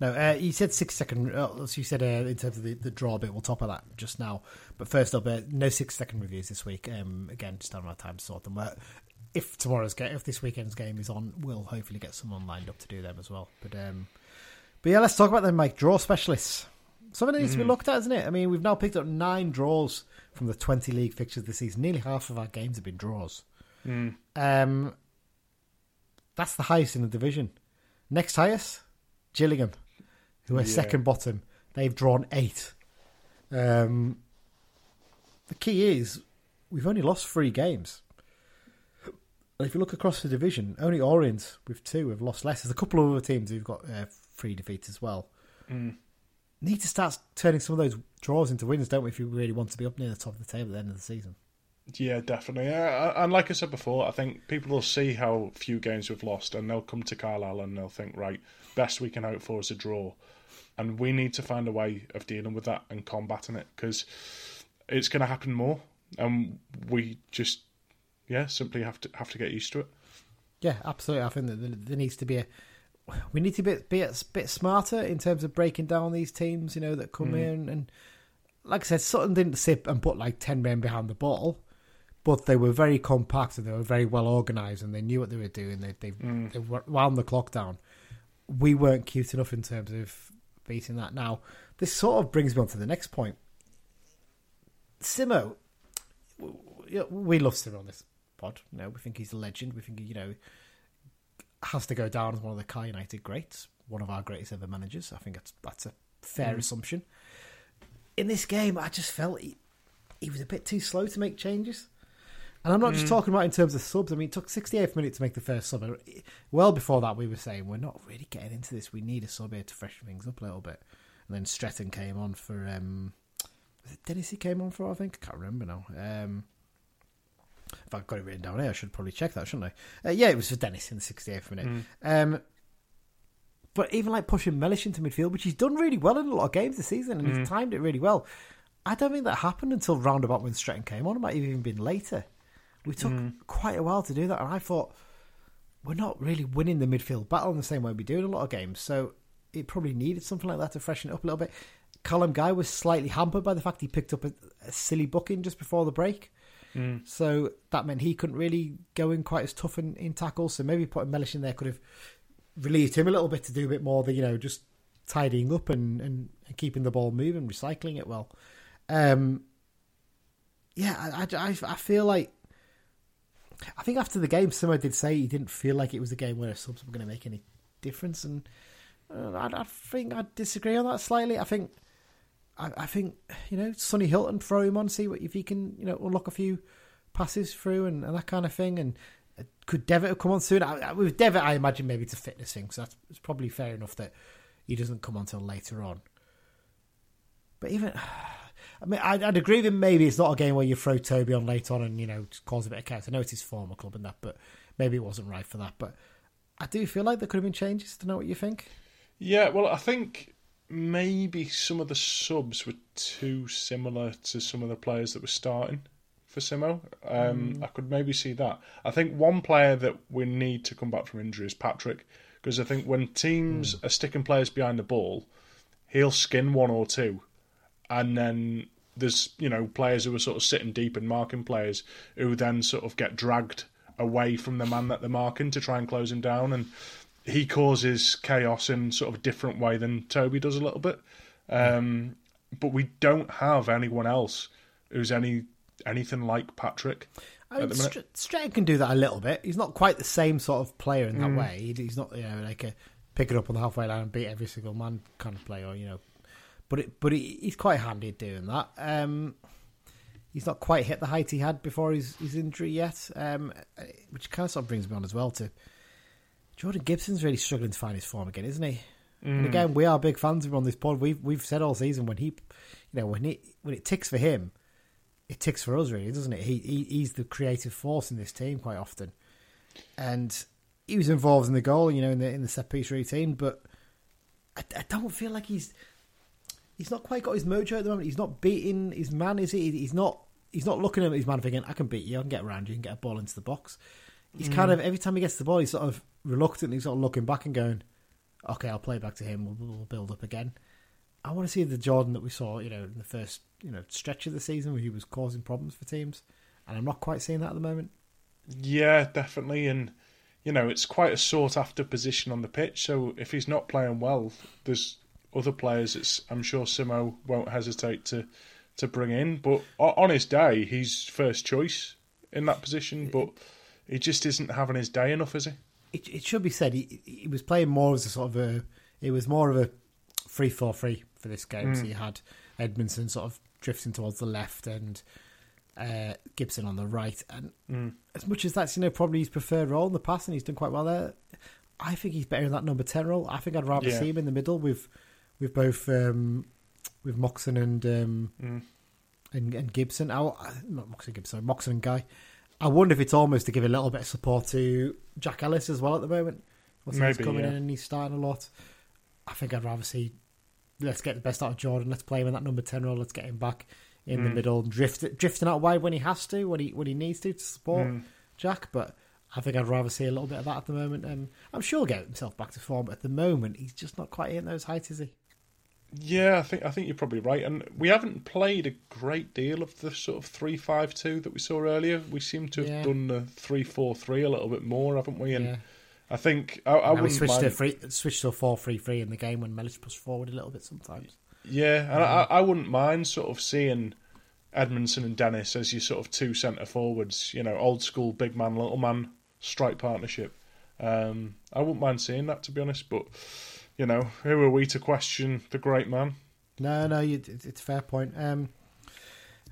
No, uh, you said six second. Uh, as you said uh, in terms of the, the draw bit, we'll top of that just now. But first up, uh, no six second reviews this week. Um, again, just don't have time to sort them. But if tomorrow's game, if this weekend's game is on, we'll hopefully get someone lined up to do them as well. But um, but yeah, let's talk about them, Mike. Draw specialists. Something that needs mm-hmm. to be looked at, isn't it? I mean, we've now picked up nine draws from the twenty league fixtures this season. Nearly half of our games have been draws.
Mm.
Um, that's the highest in the division. Next highest, Gillingham who are yeah. second bottom. They've drawn eight. Um, the key is we've only lost three games. And if you look across the division, only Orient with two have lost less. There's a couple of other teams who've got uh, three defeats as well.
Mm.
Need to start turning some of those draws into wins, don't we? If you really want to be up near the top of the table at the end of the season.
Yeah, definitely. Uh, and like I said before, I think people will see how few games we've lost, and they'll come to Carlisle and they'll think, right, best we can hope for is a draw and we need to find a way of dealing with that and combating it because it's going to happen more, and we just yeah simply have to have to get used to it.
Yeah, absolutely. I think that there needs to be a we need to be, be a bit smarter in terms of breaking down these teams, you know, that come mm. in and like I said, Sutton didn't sit and put like ten men behind the ball, but they were very compact and they were very well organised and they knew what they were doing. They they, mm. they wound the clock down. We weren't cute enough in terms of beating that. Now, this sort of brings me on to the next point. Simo, we love Simo on this pod. You know, we think he's a legend. We think he, you know, has to go down as one of the Car United greats, one of our greatest ever managers. I think that's that's a fair mm. assumption. In this game, I just felt he, he was a bit too slow to make changes. And I'm not mm. just talking about in terms of subs. I mean, it took 68th minute to make the first sub. Well before that, we were saying we're not really getting into this. We need a sub here to freshen things up a little bit. And then Stretton came on for. Um, was it Dennis he came on for? I think I can't remember now. Um, if I've got it written down here, I should probably check that, shouldn't I? Uh, yeah, it was for Dennis in the 68th minute. Mm. Um, but even like pushing Mellish into midfield, which he's done really well in a lot of games this season, and mm. he's timed it really well. I don't think that happened until roundabout when Stretton came on. It might have even been later. We took mm. quite a while to do that, and I thought we're not really winning the midfield battle in the same way we do in a lot of games. So it probably needed something like that to freshen it up a little bit. Callum Guy was slightly hampered by the fact he picked up a, a silly booking just before the break.
Mm.
So that meant he couldn't really go in quite as tough in, in tackles. So maybe putting Mellish in there could have relieved him a little bit to do a bit more the, you know, just tidying up and, and, and keeping the ball moving, recycling it well. Um, yeah, I, I, I feel like I think after the game, Simo did say he didn't feel like it was a game where subs were going to make any difference, and uh, I, I, think I disagree on that slightly. I think, I, I, think you know, Sonny Hilton throw him on, see what if he can, you know, unlock a few passes through and, and that kind of thing, and uh, could Devitt have come on soon? I, with Devitt, I imagine maybe it's a fitness thing, so that's it's probably fair enough that he doesn't come on until later on. But even I mean, I'd, I'd, agree with him. Maybe it's not a game where you throw Tobi on late on and you know cause a bit of chaos. I know it's his former club and that, but maybe it wasn't right for that. But I do feel like there could have been changes. To know what you think.
Yeah, well, I think maybe some of the subs were too similar to some of the players that were starting for Simo. Um, mm. I could maybe see that. I think one player that we need to come back from injury is Patrick, because I think when teams mm. are sticking players behind the ball, he'll skin one or two, and then there's you know players who are sort of sitting deep and marking players who then sort of get dragged away from the man that they're marking to try and close him down, and he causes chaos in sort of a different way than Tobi does a little bit. Um, but we don't have anyone else who's any anything like Patrick.
I mean, Str- Stretton can do that a little bit. He's not quite the same sort of player in that mm. way. He's not you know like a pick it up on the halfway line and beat every single man kind of player or you know, but it, but he, he's quite handy at doing that. Um, he's not quite hit the height he had before his, his injury yet, um, which kind of sort of brings me on as well to Jordan Gibson's really struggling to find his form again, isn't he? Mm. And again, we are big fans of him on this pod. We've we've said all season when he, you know, when it when it ticks for him, it ticks for us, really, doesn't it? He, he he's the creative force in this team quite often, and he was involved in the goal, you know, in the in the set piece routine. But I, I don't feel like he's he's not quite got his mojo at the moment. He's not beating his man, is he? He's not he's not looking at his man thinking, I can beat you, I can get around you and get a ball into the box. He's mm. kind of every time he gets the ball, he's sort of reluctantly sort of looking back and going, Okay, I'll play back to him. We'll, we'll build up again. I want to see the Jordan that we saw, you know, in the first you know stretch of the season where he was causing problems for teams, and I'm not quite seeing that at the moment.
Yeah, definitely, and you know it's quite a sought after position on the pitch. So if he's not playing well, there's other players. It's I'm sure Simo won't hesitate to to bring in. But on his day, he's first choice in that position. But he just isn't having his day enough, is he?
It, it should be said he he was playing more as a sort of a. It was more of a three four three for this game. Mm. So you had Edmondson sort of drifting towards the left and uh, Gibson on the right. And mm. as much as that's you know probably his preferred role in the past, and he's done quite well there. I think he's better in that number ten role. I think I'd rather yeah. see him in the middle with with both um, with Moxon and um, mm. and, and Gibson. I, not Moxon Gibson, Moxon and Guy. I wonder if it's almost to give a little bit of support to Jack Ellis as well at the moment. Maybe, he's coming yeah. in and he's starting a lot. I think I'd rather see let's get the best out of Jordan. Let's play him in that number ten role. Let's get him back in mm. the middle, drift, drifting out wide when he has to, when he when he needs to to support mm. Jack. But I think I'd rather see a little bit of that at the moment. And I'm sure he'll get himself back to form. But at the moment, he's just not quite in those heights, is he?
Yeah, I think I think you're probably right. And we haven't played a great deal of the sort of three five two that we saw earlier. We seem to have yeah. done the three four three a little bit more, haven't we? And yeah. I think I, I would
switch to switch to a four three three in the game when Mellish pushed forward a little bit sometimes.
Yeah, and I, I wouldn't mind sort of seeing Edmondson and Dennis as your sort of two centre forwards. You know, old school big man little man strike partnership. Um, I wouldn't mind seeing that to be honest, but you know, who are we to question the great man?
No, no, you, it's a fair point. Um,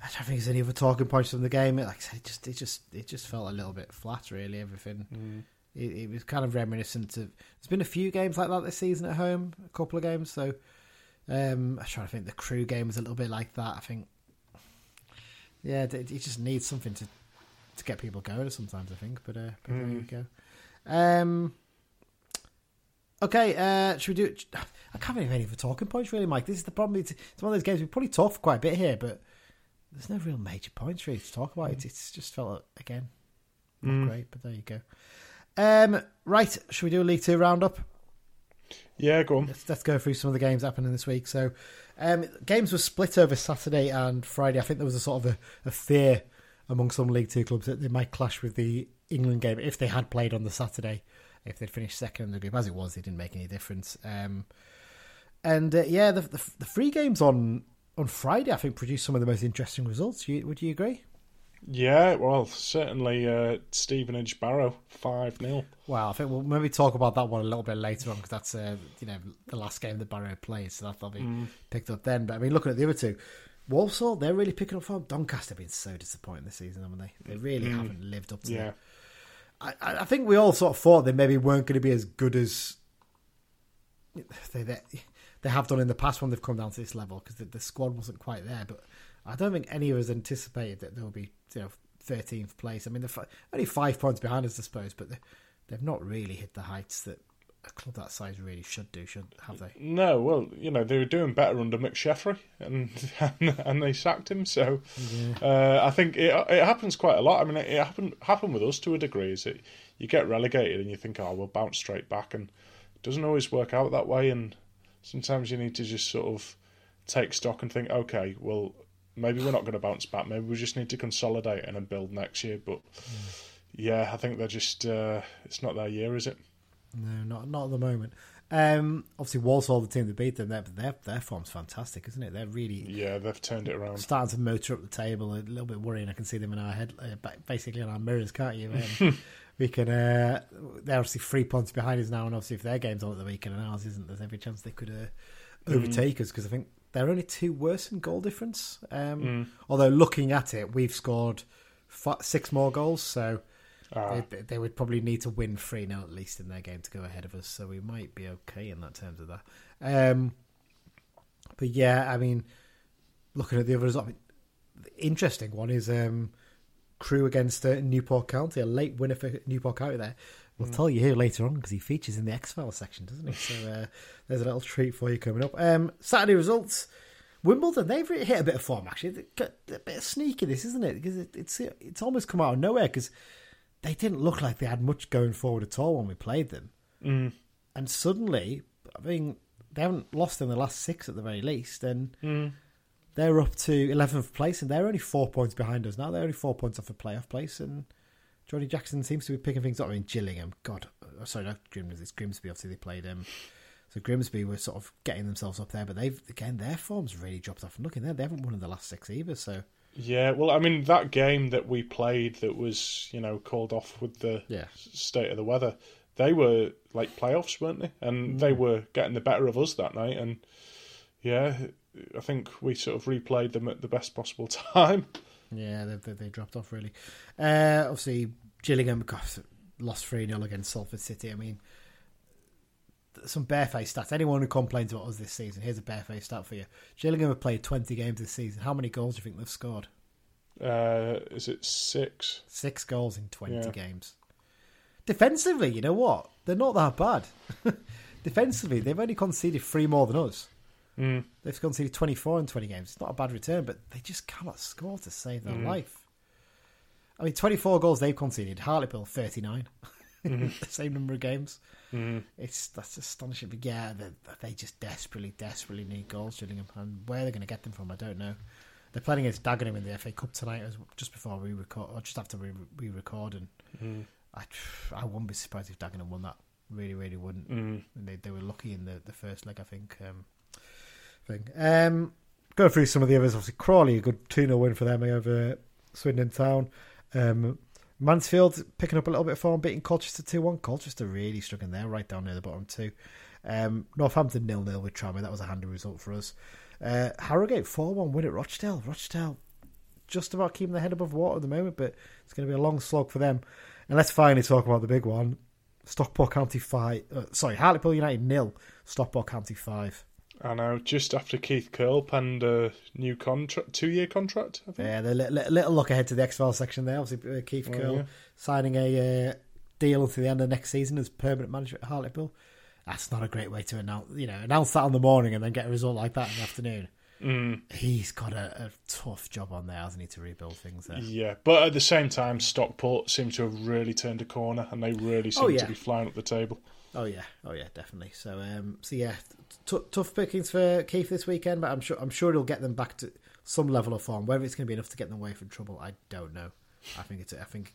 I don't think there's any other talking points from the game. Like I said, it just, it just, it just felt a little bit flat, really. Everything. Mm it, it, was kind of reminiscent of. There's been a few games like that this season at home, a couple of games. So um, I'm trying to think. The crew game was a little bit like that. I think. Yeah, it, it just needs something to to get people going. Sometimes I think, but, uh, but mm. there you mm. go. Um, okay, uh, should we do? It? I can't think of any of the talking points really, Mike. This is the problem. It's, it's one of those games we probably talked for quite a bit here, but there's no real major points really to talk about. Mm. It, it's just felt again not mm. great, but there you go. Um, right, should we do a League Two roundup?
Yeah, go on.
Let's, let's, go through some of the games happening this week. So, um, games were split over Saturday and Friday. I think there was a sort of a, a, fear among some League Two clubs that they might clash with the England game if they had played on the Saturday. If they'd finished second in the group, as it was, it didn't make any difference. Um, and uh, yeah, the, the, the free games on on Friday, I think, produced some of the most interesting results. You, would you agree?
Yeah, well, certainly uh, Stevenage Barrow five 0
Well, I think we'll maybe talk about that one a little bit later on because that's uh, you know the last game that Barrow played, so that'll be mm. picked up then. But I mean, looking at the other two, Walsall they're really picking up form. Doncaster have been so disappointing this season, haven't they? They really mm. haven't lived up to yeah. I, I think we all sort of thought they maybe weren't going to be as good as they, they they have done in the past when they've come down to this level because the, the squad wasn't quite there, but I don't think any of us anticipated that there will be you know thirteenth place. I mean, they're only five points behind us, I suppose, but they've not really hit the heights that a club that size really should do, shouldn't have they?
No, well, you know they were doing better under McSheffrey, and and, and they sacked him. So yeah. uh, I think it it happens quite a lot. I mean, it, it happened happened with us to a degree. Is it you get relegated and you think, oh, we'll bounce straight back, and it doesn't always work out that way. And sometimes you need to just sort of take stock and think, okay, well, maybe we're not going to bounce back. Maybe we just need to consolidate and then build next year. But mm. yeah, I think they're just uh, it's not their year, is it?
No, not not at the moment. Um, obviously, Walsall, the team that beat them, their, their their form's fantastic, isn't it? They're really
Yeah, they've turned it around.
starting to motor up the table. A little bit worrying. I can see them in our head, uh, basically in our mirrors, can't you? Um, we can. Uh, they're obviously three points behind us now, and obviously if their game's on at the weekend and ours isn't, there's every chance they could uh, overtake us because I think they're only two worse in goal difference. Um, Although looking at it, we've scored six more goals, so.
Ah.
They, they would probably need to win 3 0 at least in their game to go ahead of us, so we might be okay in that terms of that. Um, but yeah, I mean, looking at the others, I mean, the interesting one is um, Crewe against uh, Newport County, a late winner for Newport County there. We'll tell you here later on because he features in the X Files section, doesn't he? So uh, there's a little treat for you coming up. Um, Saturday results. Wimbledon, they've hit a bit of form actually. A bit of sneaky, this isn't it? Because it, it's it's almost come out of nowhere because they didn't look like they had much going forward at all when we played them.
Mm.
And suddenly, I mean, they haven't lost in the last six at the very least, and they're up to eleventh place, and they're only four points behind us now. They're only four points off a playoff place, and Johnny Jackson seems to be picking things up. I mean, Gillingham, God, oh, sorry, not Grimsby. It's Grimsby. Obviously, they played um, so Grimsby were sort of getting themselves up there, but they've again their form's really dropped off. And looking there, they haven't won in the last six either. So
Yeah, well, I mean that game that we played that was you know called off with the
Yeah.
state of the weather. They were like playoffs, weren't they? And they were getting the better of us that night. And yeah, I think we sort of replayed them at the best possible time.
Yeah, they, they, they dropped off really. Uh, obviously, Gillingham lost 3 0 against Salford City. I mean, some barefaced stats. Anyone who complains about us this season, here's a barefaced stat for you. Gillingham have played 20 games this season. How many goals do you think they've scored?
Uh, is it six?
Six goals in 20
Yeah.
games. Defensively, you know what? They're not that bad. Defensively, they've only conceded three more than us.
Mm.
They've conceded 24 in 20 games. It's not a bad return, but they just cannot score to save their life. I mean, 24 goals they've conceded. Hartlepool, 39. the same number of games. It's That's astonishing. But yeah, they, they just desperately, desperately need goals, Gillingham. And where they're going to get them from, I don't know. They're playing against Dagenham in the FA Cup tonight, as- just before we record, or just after we, we record. And I, I wouldn't be surprised if Dagenham won that. Really, really wouldn't. And they, they were lucky in the, the first leg, I think. Um, thing. Um, go through some of the others. Obviously, Crawley, a good 2 0 win for them over Swindon Town. Um, Mansfield picking up a little bit of form, beating Colchester 2 1. Colchester really struggling there, right down near the bottom, too. Um, Northampton nil nil with Tranmere. That was a handy result for us. Uh, Harrogate 4 1 win at Rochdale. Rochdale just about keeping their head above water at the moment, but it's going to be a long slog for them. And let's finally talk about the big one. Stockport County 5. Uh, sorry, Hartlepool United nil. Stockport County 5.
I know. Just after Keith Curle penned a new contract, two-year contract. I think.
Yeah, the li- li- little look ahead to the X Files section there. Obviously, uh, Keith
Oh,
Curle
yeah.
signing a uh, deal until the end of next season as permanent manager at Hartlepool. That's not a great way to announce, you know, announce that on the morning and then get a result like that in the afternoon.
Mm.
He's got a, a tough job on there, hasn't he, to rebuild things there?
Yeah, but at the same time, Stockport seem to have really turned a corner, and they really seem
Oh, yeah.
to be flying up the table.
Oh yeah, oh yeah, definitely. So, um, so yeah, t- tough pickings for Keith this weekend, but I'm sure I'm sure he'll get them back to some level of form. Whether it's going to be enough to get them away from trouble, I don't know. I think it's a, I think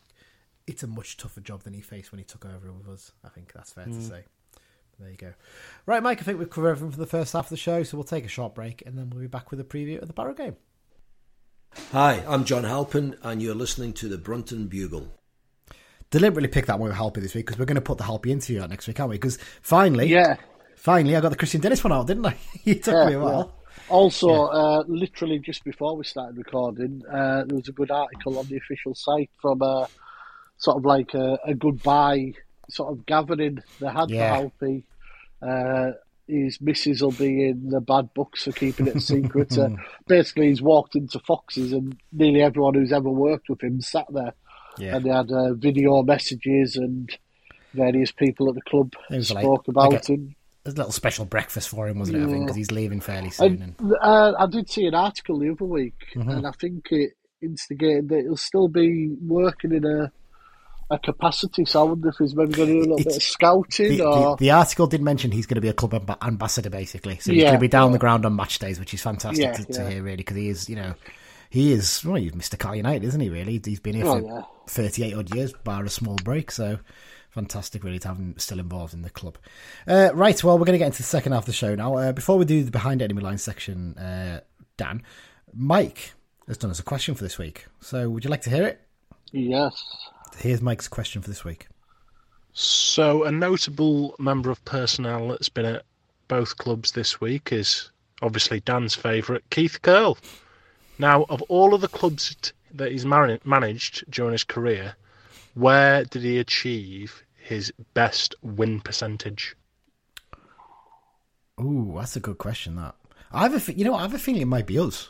it's a much tougher job than he faced when he took over with us. I think that's fair to say. There you go. Right, Mike. I think we've covered everything for the first half of the show, so we'll take a short break and then we'll be back with a preview of the Barrow game.
Hi, I'm John Halpin, and you're listening to the Brunton Bugle.
Deliberately picked that one with Halpy this week because we're going to put the Halpy interview out next week, aren't we? Because finally,
Yeah.
finally, I got the Kristian Dennis one out, didn't I? it took
Yeah,
me a while.
Also, uh, literally just before we started recording, uh, there was a good article on the official site from uh, sort of like a, a goodbye sort of gathering they had
Yeah.
for Alfie. Uh, his missus will be in the bad books for keeping it a secret. uh, basically, he's walked into Foxes and nearly everyone who's ever worked with him sat there.
Yeah.
And they had uh, video messages and various people at the club
like-
spoke
like
about
a-
him.
There's a little special breakfast for him, wasn't it? I think because he's leaving fairly soon.
And,
And
uh, I did see an article the other week,
Mm-hmm.
and I think it instigated that he'll still be working in a a capacity. So I wonder if he's maybe going to do a little bit of scouting
the, the,
or
the article did mention he's going to be a club amb- ambassador, basically. So he's
Yeah,
going to be down
yeah.
the ground on match days, which is fantastic
Yeah,
to, to hear, really, because he is, you know, he is well, he's Mr. Cal United, isn't he? Really, he's been here
Oh,
for
yeah.
38 odd years, bar a small break. So fantastic, really, to have him still involved in the club. Uh, right, well, we're going to get into the second half of the show now. Uh, before we do the behind enemy line section, uh, Dan, Mike has done us a question for this week. So would you like to hear it?
Yes.
Here's Mike's question for this week.
So, a notable member of personnel that's been at both clubs this week is obviously Dan's favourite, Keith Curle. Now, of all of the clubs that he's man- managed during his career, where did he achieve his best win percentage?
Ooh, that's a good question. That I have a, you know, I have a feeling it might be us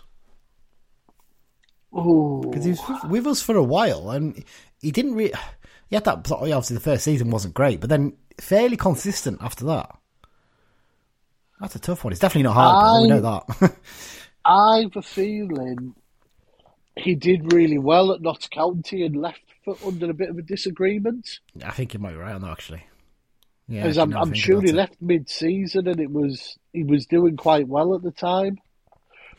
Ooh.
because he was with, with us for a while, and he didn't really. He had that. Obviously, the first season wasn't great, but then fairly consistent after that. That's a tough one. It's definitely not hard. We
I-
know that.
I have a feeling he did really well at Notts County and left for, under a bit of a disagreement.
I think you might be right on that actually. Yeah,
Because I'm, I'm sure he
it.
left mid-season and it was he was doing quite well at the time.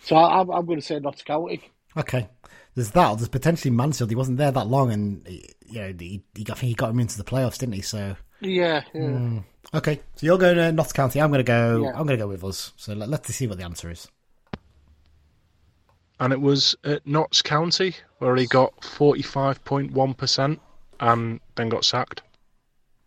So I, I'm, I'm going to say Notts County.
Okay, there's that. There's potentially Mansfield. He wasn't there that long, and he- you know, he, he I think he got him into the playoffs, didn't he? So
Yeah, yeah. Hmm.
okay, so you're going to Notts County. I'm going to go.
Yeah.
I'm going to go with us. So let, let's see what the answer is.
And it was at Notts County, where he got 45.1% and then got sacked.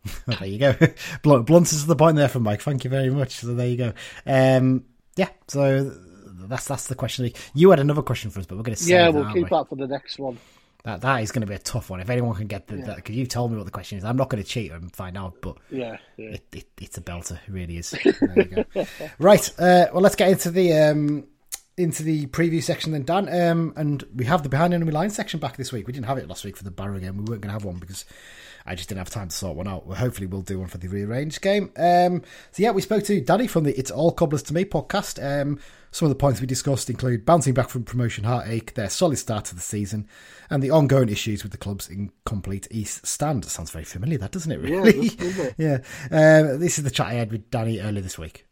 There you go. Blunt, blunt is the point there from Mike. Thank you very much. So there you go. Um, yeah. So that's that's the question. You had another question for us, but we're going to
Yeah, we'll
aren't
keep
we?
that for the next one.
That that is going to be a tough one. If anyone can get the, that, because you told me what the question is, I'm not going to cheat and find out, but
Yeah, yeah.
it, it, it's a belter. It really is. There you go. right. Uh, well, let's get into the um, into the preview section then, Dan. Um, and we have the behind enemy line section back this week. We didn't have it last week for the Barrow game. We weren't going to have one because I just didn't have time to sort one out. Well, hopefully, we'll do one for the rearranged game. Um, so yeah, we spoke to Danny from the It's All Cobblers to Me podcast. Um, some of the points we discussed include bouncing back from promotion heartache, their solid start to the season, and the ongoing issues with the club's incomplete East stand. Sounds very familiar, that doesn't it? Really?
it?
yeah. Um, this is the chat I had with Danny earlier this week.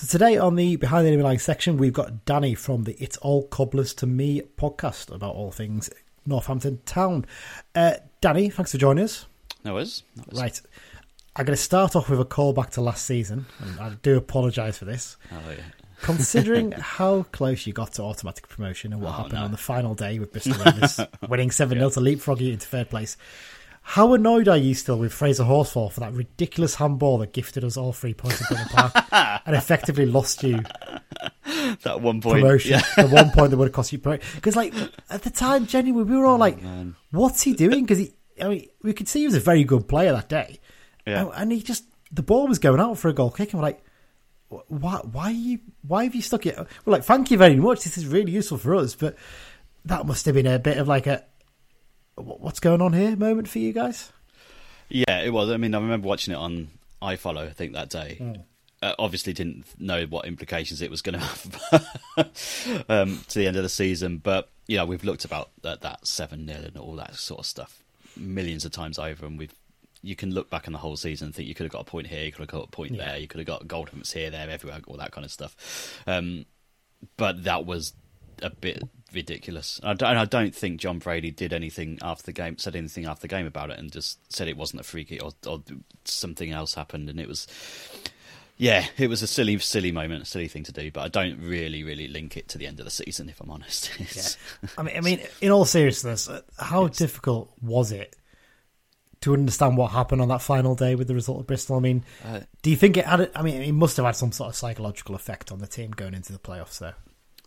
So today on the Behind the Enemy Line section, we've got Danny from the It's All Cobblers to Me podcast about all things Northampton Town. Uh, Danny, thanks for joining us.
No worries. No worries.
Right. I'm going to start off with a call back to last season, and I do apologise for this.
Oh, yeah.
Considering how close you got to automatic promotion and what
Oh,
happened
no.
on the final day with Bristol Rovers winning 7 0 to leapfrog you into third place, how annoyed are you still with Fraser Horsfall for that ridiculous handball that gifted us all three points at Brunton Park and effectively lost you
That one point.
promotion?
Yeah.
The one point that would have cost you promotion. Because, like, at the time, genuinely, we were all oh, like,
man.
what's he doing? Because he, I mean, we could see he was a very good player that day.
Yeah.
And- he just, the ball was going out for a goal kick, and we're like, why, why are you, why have you stuck it? We're like, thank you very much. This is really useful for us, but that must have been a bit of like a, "Wh- what's going on here moment for you guys?
Yeah, it was. I mean, I remember watching it on iFollow, I think, that day.
Hmm.
Uh, obviously, didn't know what implications it was going to have um, to the end of the season. But, you know, we've looked about that, that 7 0 and all that sort of stuff millions of times over. And we've you can look back on the whole season and think you could have got a point here, you could have got a point there, you could have got goal difference here, there, everywhere, all that kind of stuff. Um, but that was a bit ridiculous. I don't, and I don't think Jon Brady did anything after the game, said anything after the game about it, and just said it wasn't a free kick or, or something else happened, and it was. Yeah, it was a silly, silly moment, a silly thing to do, but I don't really, really link it to the end of the season, if I'm honest. It's-
I mean, I mean, in all seriousness, uh, how difficult was it to understand what happened on that final day with the result of Bristol? I mean,
Uh,
do you think it had? I mean, it must have had some sort of psychological effect on the team going into the playoffs, though.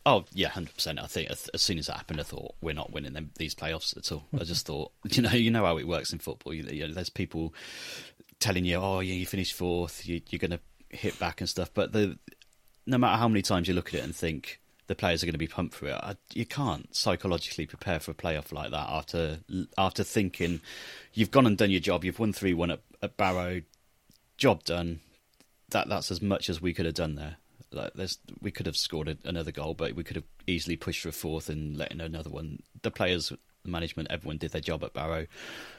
Oh yeah, hundred percent. I think as soon as that happened, I thought we're not winning them these playoffs at all. I just thought, you know, you know how it works in football. You, you know, there's people telling you, oh yeah, you finished fourth, you, you're going to hit back and stuff. But the no matter how many times you look at it and think the players are going to be pumped for it, I, you can't psychologically prepare for a playoff like that after after thinking you've gone and done your job, you've won three one at, at Barrow, job done. That that's as much as we could have done there. Like there's, we could have scored another goal, but we could have easily pushed for a fourth and let in another one. The players, management, everyone did their job at Barrow.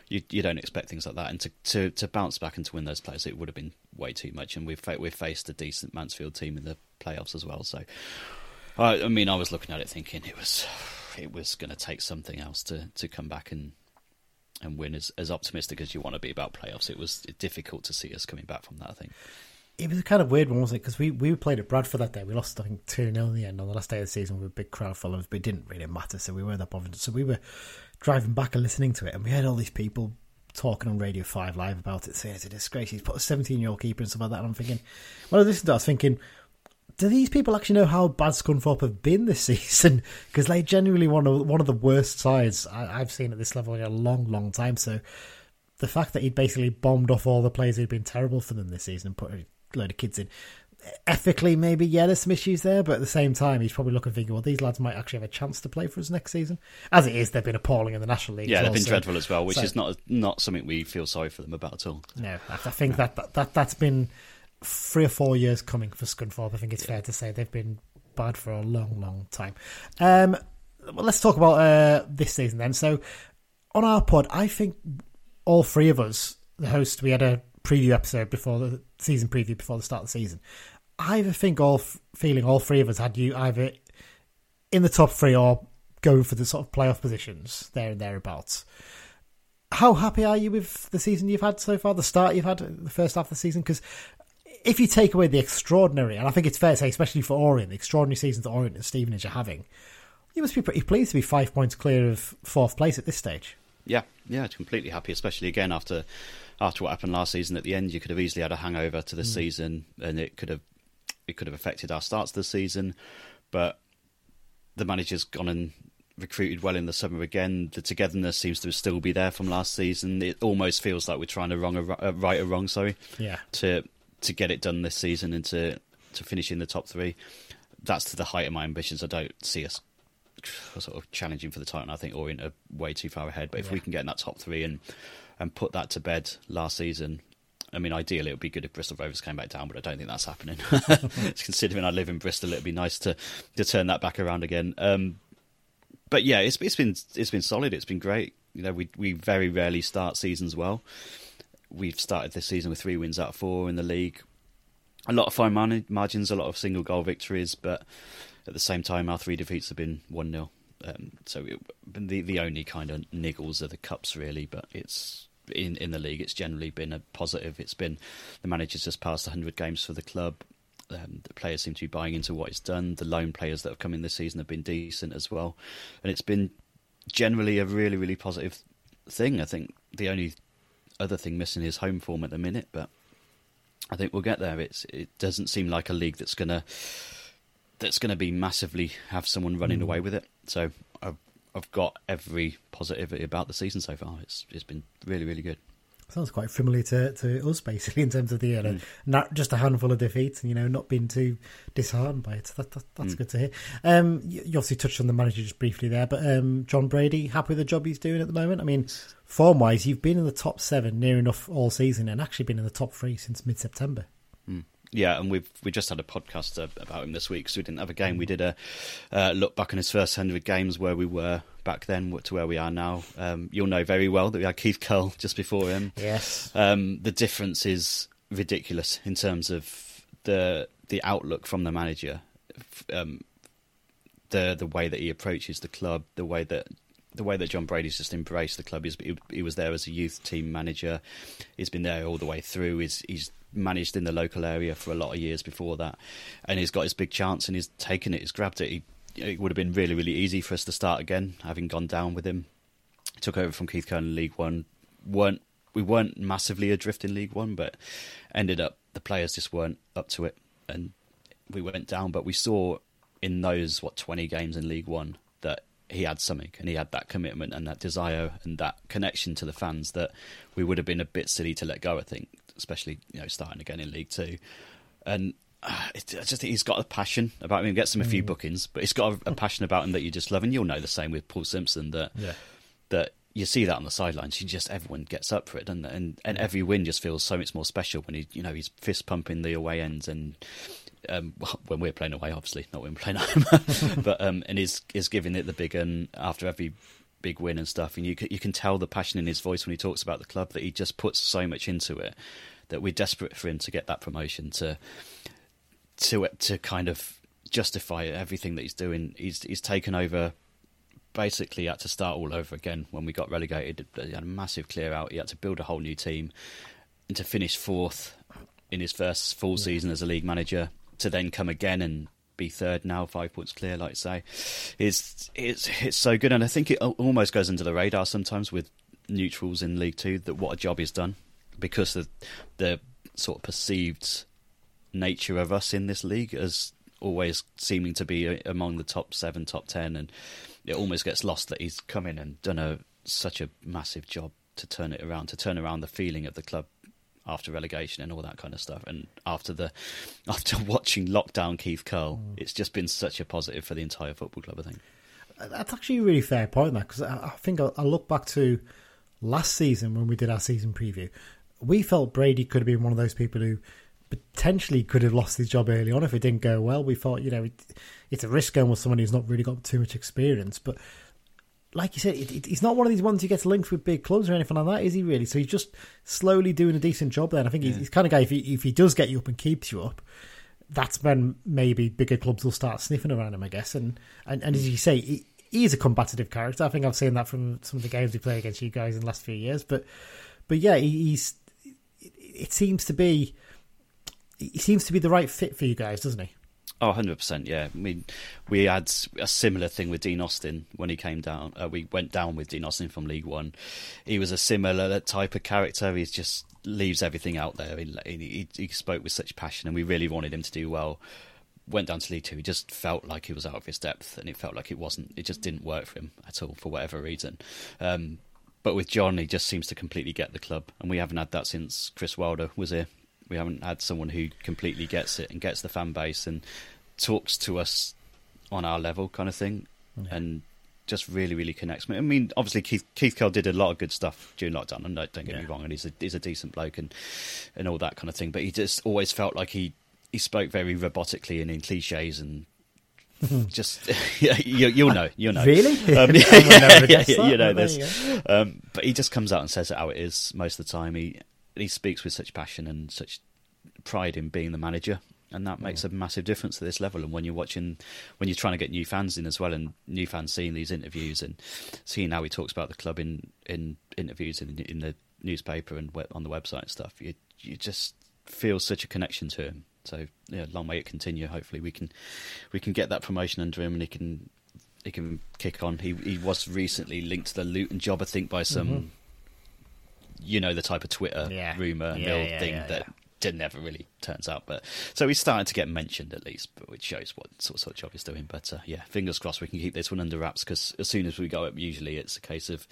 You you don't expect things like that, and to, to, to bounce back and to win those players, it would have been way too much. And we've we've faced a decent Mansfield team in the playoffs as well. So, I, I mean, I was looking at it thinking it was it was going to take something else to, to come back and and win as, as optimistic as you want to be about playoffs. It was difficult to see us coming back from that, I think.
It was a kind of weird one, wasn't it? Because we, we played at Bradford that day. We lost, I think, 2 0 in the end on the last day of the season with a big crowd followers, but it didn't really matter, so we weren't that bothered. So we were driving back and listening to it, and we had all these people talking on Radio 5 Live about it, saying it's a disgrace. He's put a 17 year old keeper and stuff like that. And I'm thinking, when I listened to it, I was thinking, do these people actually know how bad Scunthorpe have been this season? Because they genuinely one of one of the worst sides I, have seen at this level in a long, long time. So the fact that he'd basically bombed off all the players who'd been terrible for them this season and put load of kids in. Ethically, maybe yeah, there's some issues there, but at the same time, he's probably looking thinking, well, these lads might actually have a chance to play for us next season. As it is, they've been appalling in the National League.
Yeah,
they've
well, been so, dreadful as well, which
so,
is not not something we feel sorry for them about at all.
No, I think that, that that that's been three or four years coming for Scunthorpe. I think it's yeah. fair to say they've been bad for a long, long time. Um, well, let's talk about uh, this season then. So, on our pod, I think all three of us, the host, we had a preview episode before the season preview before the start of the season. I either think all feeling all three of us had you either in the top three or going for the sort of playoff positions there and thereabouts. How happy are you with the season you've had so far, the start you've had, the first half of the season? Because if you take away the extraordinary, and I think it's fair to say, especially for Orient, the extraordinary seasons that Orient and Stevenage are having, you must be pretty pleased to be five points clear of fourth place at this stage.
Yeah, yeah, completely happy, especially again after after what happened last season. At the end, you could have easily had a hangover to the mm. season, and it could have it could have affected our starts of the season. But the manager's gone and recruited well in the summer again. The togetherness seems to still be there from last season. It almost feels like we're trying to wrong a, uh, right or wrong. Sorry,
yeah,
to to get it done this season and to to finish in the top three. That's to the height of my ambitions. I don't see us sort of challenging for the title. I think Orient are way too far ahead. But if yeah. we can get in that top three and and put that to bed last season, I mean, ideally it would be good if Bristol Rovers came back down, but I don't think that's happening. Considering I live in Bristol, it'd be nice to to turn that back around again. Um, but yeah, it's it's been it's been solid. It's been great. You know, we we very rarely start seasons well we've started this season with three wins out of four in the league. A lot of fine margins, a lot of single goal victories, but at the same time, our three defeats have been 1 0. Um, so it, the the only kind of niggles are the cups, really, but it's in, in the league, it's generally been a positive. It's been the manager's just passed 100 games for the club. Um, the players seem to be buying into what he's done. The loan players that have come in this season have been decent as well, and it's been generally a really, really positive thing. I think the only other thing missing is home form at the minute, but I think we'll get there. It's it doesn't seem like a league that's gonna that's gonna be massively have someone running mm. away with it. So I've I've got every positivity about the season so far. It's it's been really really good
sounds quite familiar to, to us basically in terms of the year. Mm. Not just a handful of defeats and you know not being too disheartened by it. That, that that's mm. good to hear. Um, you, you, obviously touched on the manager just briefly there, but um, Jon Brady happy with the job he's doing at the moment. I mean, form wise, you've been in the top seven near enough all season, and actually been in the top three since mid September.
Yeah, and we've we just had a podcast about him this week, so we didn't have a game. We did a uh, look back on his first hundred games where we were back then to where we are now. Um, you'll know very well that we had Keith Curle just before him.
Yes.
Um, the difference is ridiculous in terms of the the outlook from the manager, um, the the way that he approaches the club, the way that the way that Jon Brady's just embraced the club. He's, he, he was there as a youth team manager. He's been there all the way through. He's he's managed in the local area for a lot of years before that, and he's got his big chance and he's taken it. He's grabbed it. He it would have been really, really easy for us to start again, having gone down with him. Took over from Keith Curle in League One. weren't We weren't massively adrift in League One, but ended up the players just weren't up to it, and we went down. But we saw in those what twenty games in League One that he had something, and he had that commitment and that desire and that connection to the fans that we would have been a bit silly to let go. I think, especially you know starting again in League Two, and uh, I just think he's got a passion about him. He gets him a few mm. bookings, but he's got a, a, passion about him that you just love, and you'll know the same with Paul Simpson that
yeah.
that you see that on the sidelines. You just everyone gets up for it, doesn't it? And and every win just feels so much more special when he you know he's fist pumping the away ends and. Um, well, when we're playing away, obviously not when we're playing home, but um, and is is giving it the big un after every big win and stuff, and you you can tell the passion in his voice when he talks about the club that he just puts so much into it that we're desperate for him to get that promotion to to to kind of justify everything that he's doing. He's he's taken over basically had to start all over again when we got relegated. He had a massive clear out. He had to build a whole new team, and to finish fourth in his first full yeah. season as a league manager, to then come again and be third now, five points clear, like say, is it's it's so good. And I think it almost goes under the radar sometimes with neutrals in League Two that what a job he's done because of the sort of perceived nature of us in this league as always seeming to be among the top seven, top ten, and it almost gets lost that he's come in and done a such a massive job to turn it around, to turn around the feeling of the club after relegation and all that kind of stuff. And after the after watching lockdown Keith Curle, mm. it's just been such a positive for the entire football club. I think
that's actually a really fair point, that because I, I, think I, I look back to last season when we did our season preview. We felt Brady could have been one of those people who potentially could have lost his job early on if it didn't go well. We thought, you know, it, it's a risk going with someone who's not really got too much experience. But like you said, it, it, he's not one of these ones who gets linked with big clubs or anything like that, is he really? So he's just slowly doing a decent job there. And I think yeah. he's, he's kind of guy, if he, if he does get you up and keeps you up, that's when maybe bigger clubs will start sniffing around him, I guess. And, and, and as you say, he, he's a combative character. I think I've seen that from some of the games we play against you guys in the last few years. But but yeah, he's it seems to be he seems to be the right fit for you guys, doesn't he?
Oh, 100%, yeah. I mean, we had a similar thing with Dean Austin when he came down. Uh, we went down with Dean Austin from League One. He was a similar type of character. He just leaves everything out there. He, he, he spoke with such passion, and we really wanted him to do well. Went down to League Two. He just felt like he was out of his depth, and it felt like it wasn't. It just didn't work for him at all for whatever reason. Um, but with John, he just seems to completely get the club, and we haven't had that since Chris Wilder was here. We haven't had someone who completely gets it and gets the fan base and talks to us on our level, kind of thing, yeah. and just really, really connects me. I mean, obviously Keith Keith Curle did a lot of good stuff during lockdown, and don't, don't get yeah. me wrong, and he's a he's a decent bloke and and all that kind of thing. But he just always felt like he he spoke very robotically and in cliches and just you, will know, you'll know.
Really? Um,
yeah, yeah, yeah, yeah you know this. Um, but he just comes out and says it how it is most of the time. He he speaks with such passion and such pride in being the manager, and that makes a massive difference to this level. And when you're watching, when you're trying to get new fans in as well, and new fans seeing these interviews and seeing how he talks about the club in in interviews in in the newspaper and on the website and stuff, you you just feel such a connection to him. So yeah, long may it continue. Hopefully we can we can get that promotion under him and he can he can kick on. He he was recently linked to the Luton job, I think, by some. Mm-hmm you know the type of Twitter yeah. rumor yeah, mill yeah, thing that did never really turns out. But so he's starting to get mentioned at least, which shows what sort, sort of job he's doing. But uh, yeah, fingers crossed we can keep this one under wraps because as soon as we go up, usually it's a case of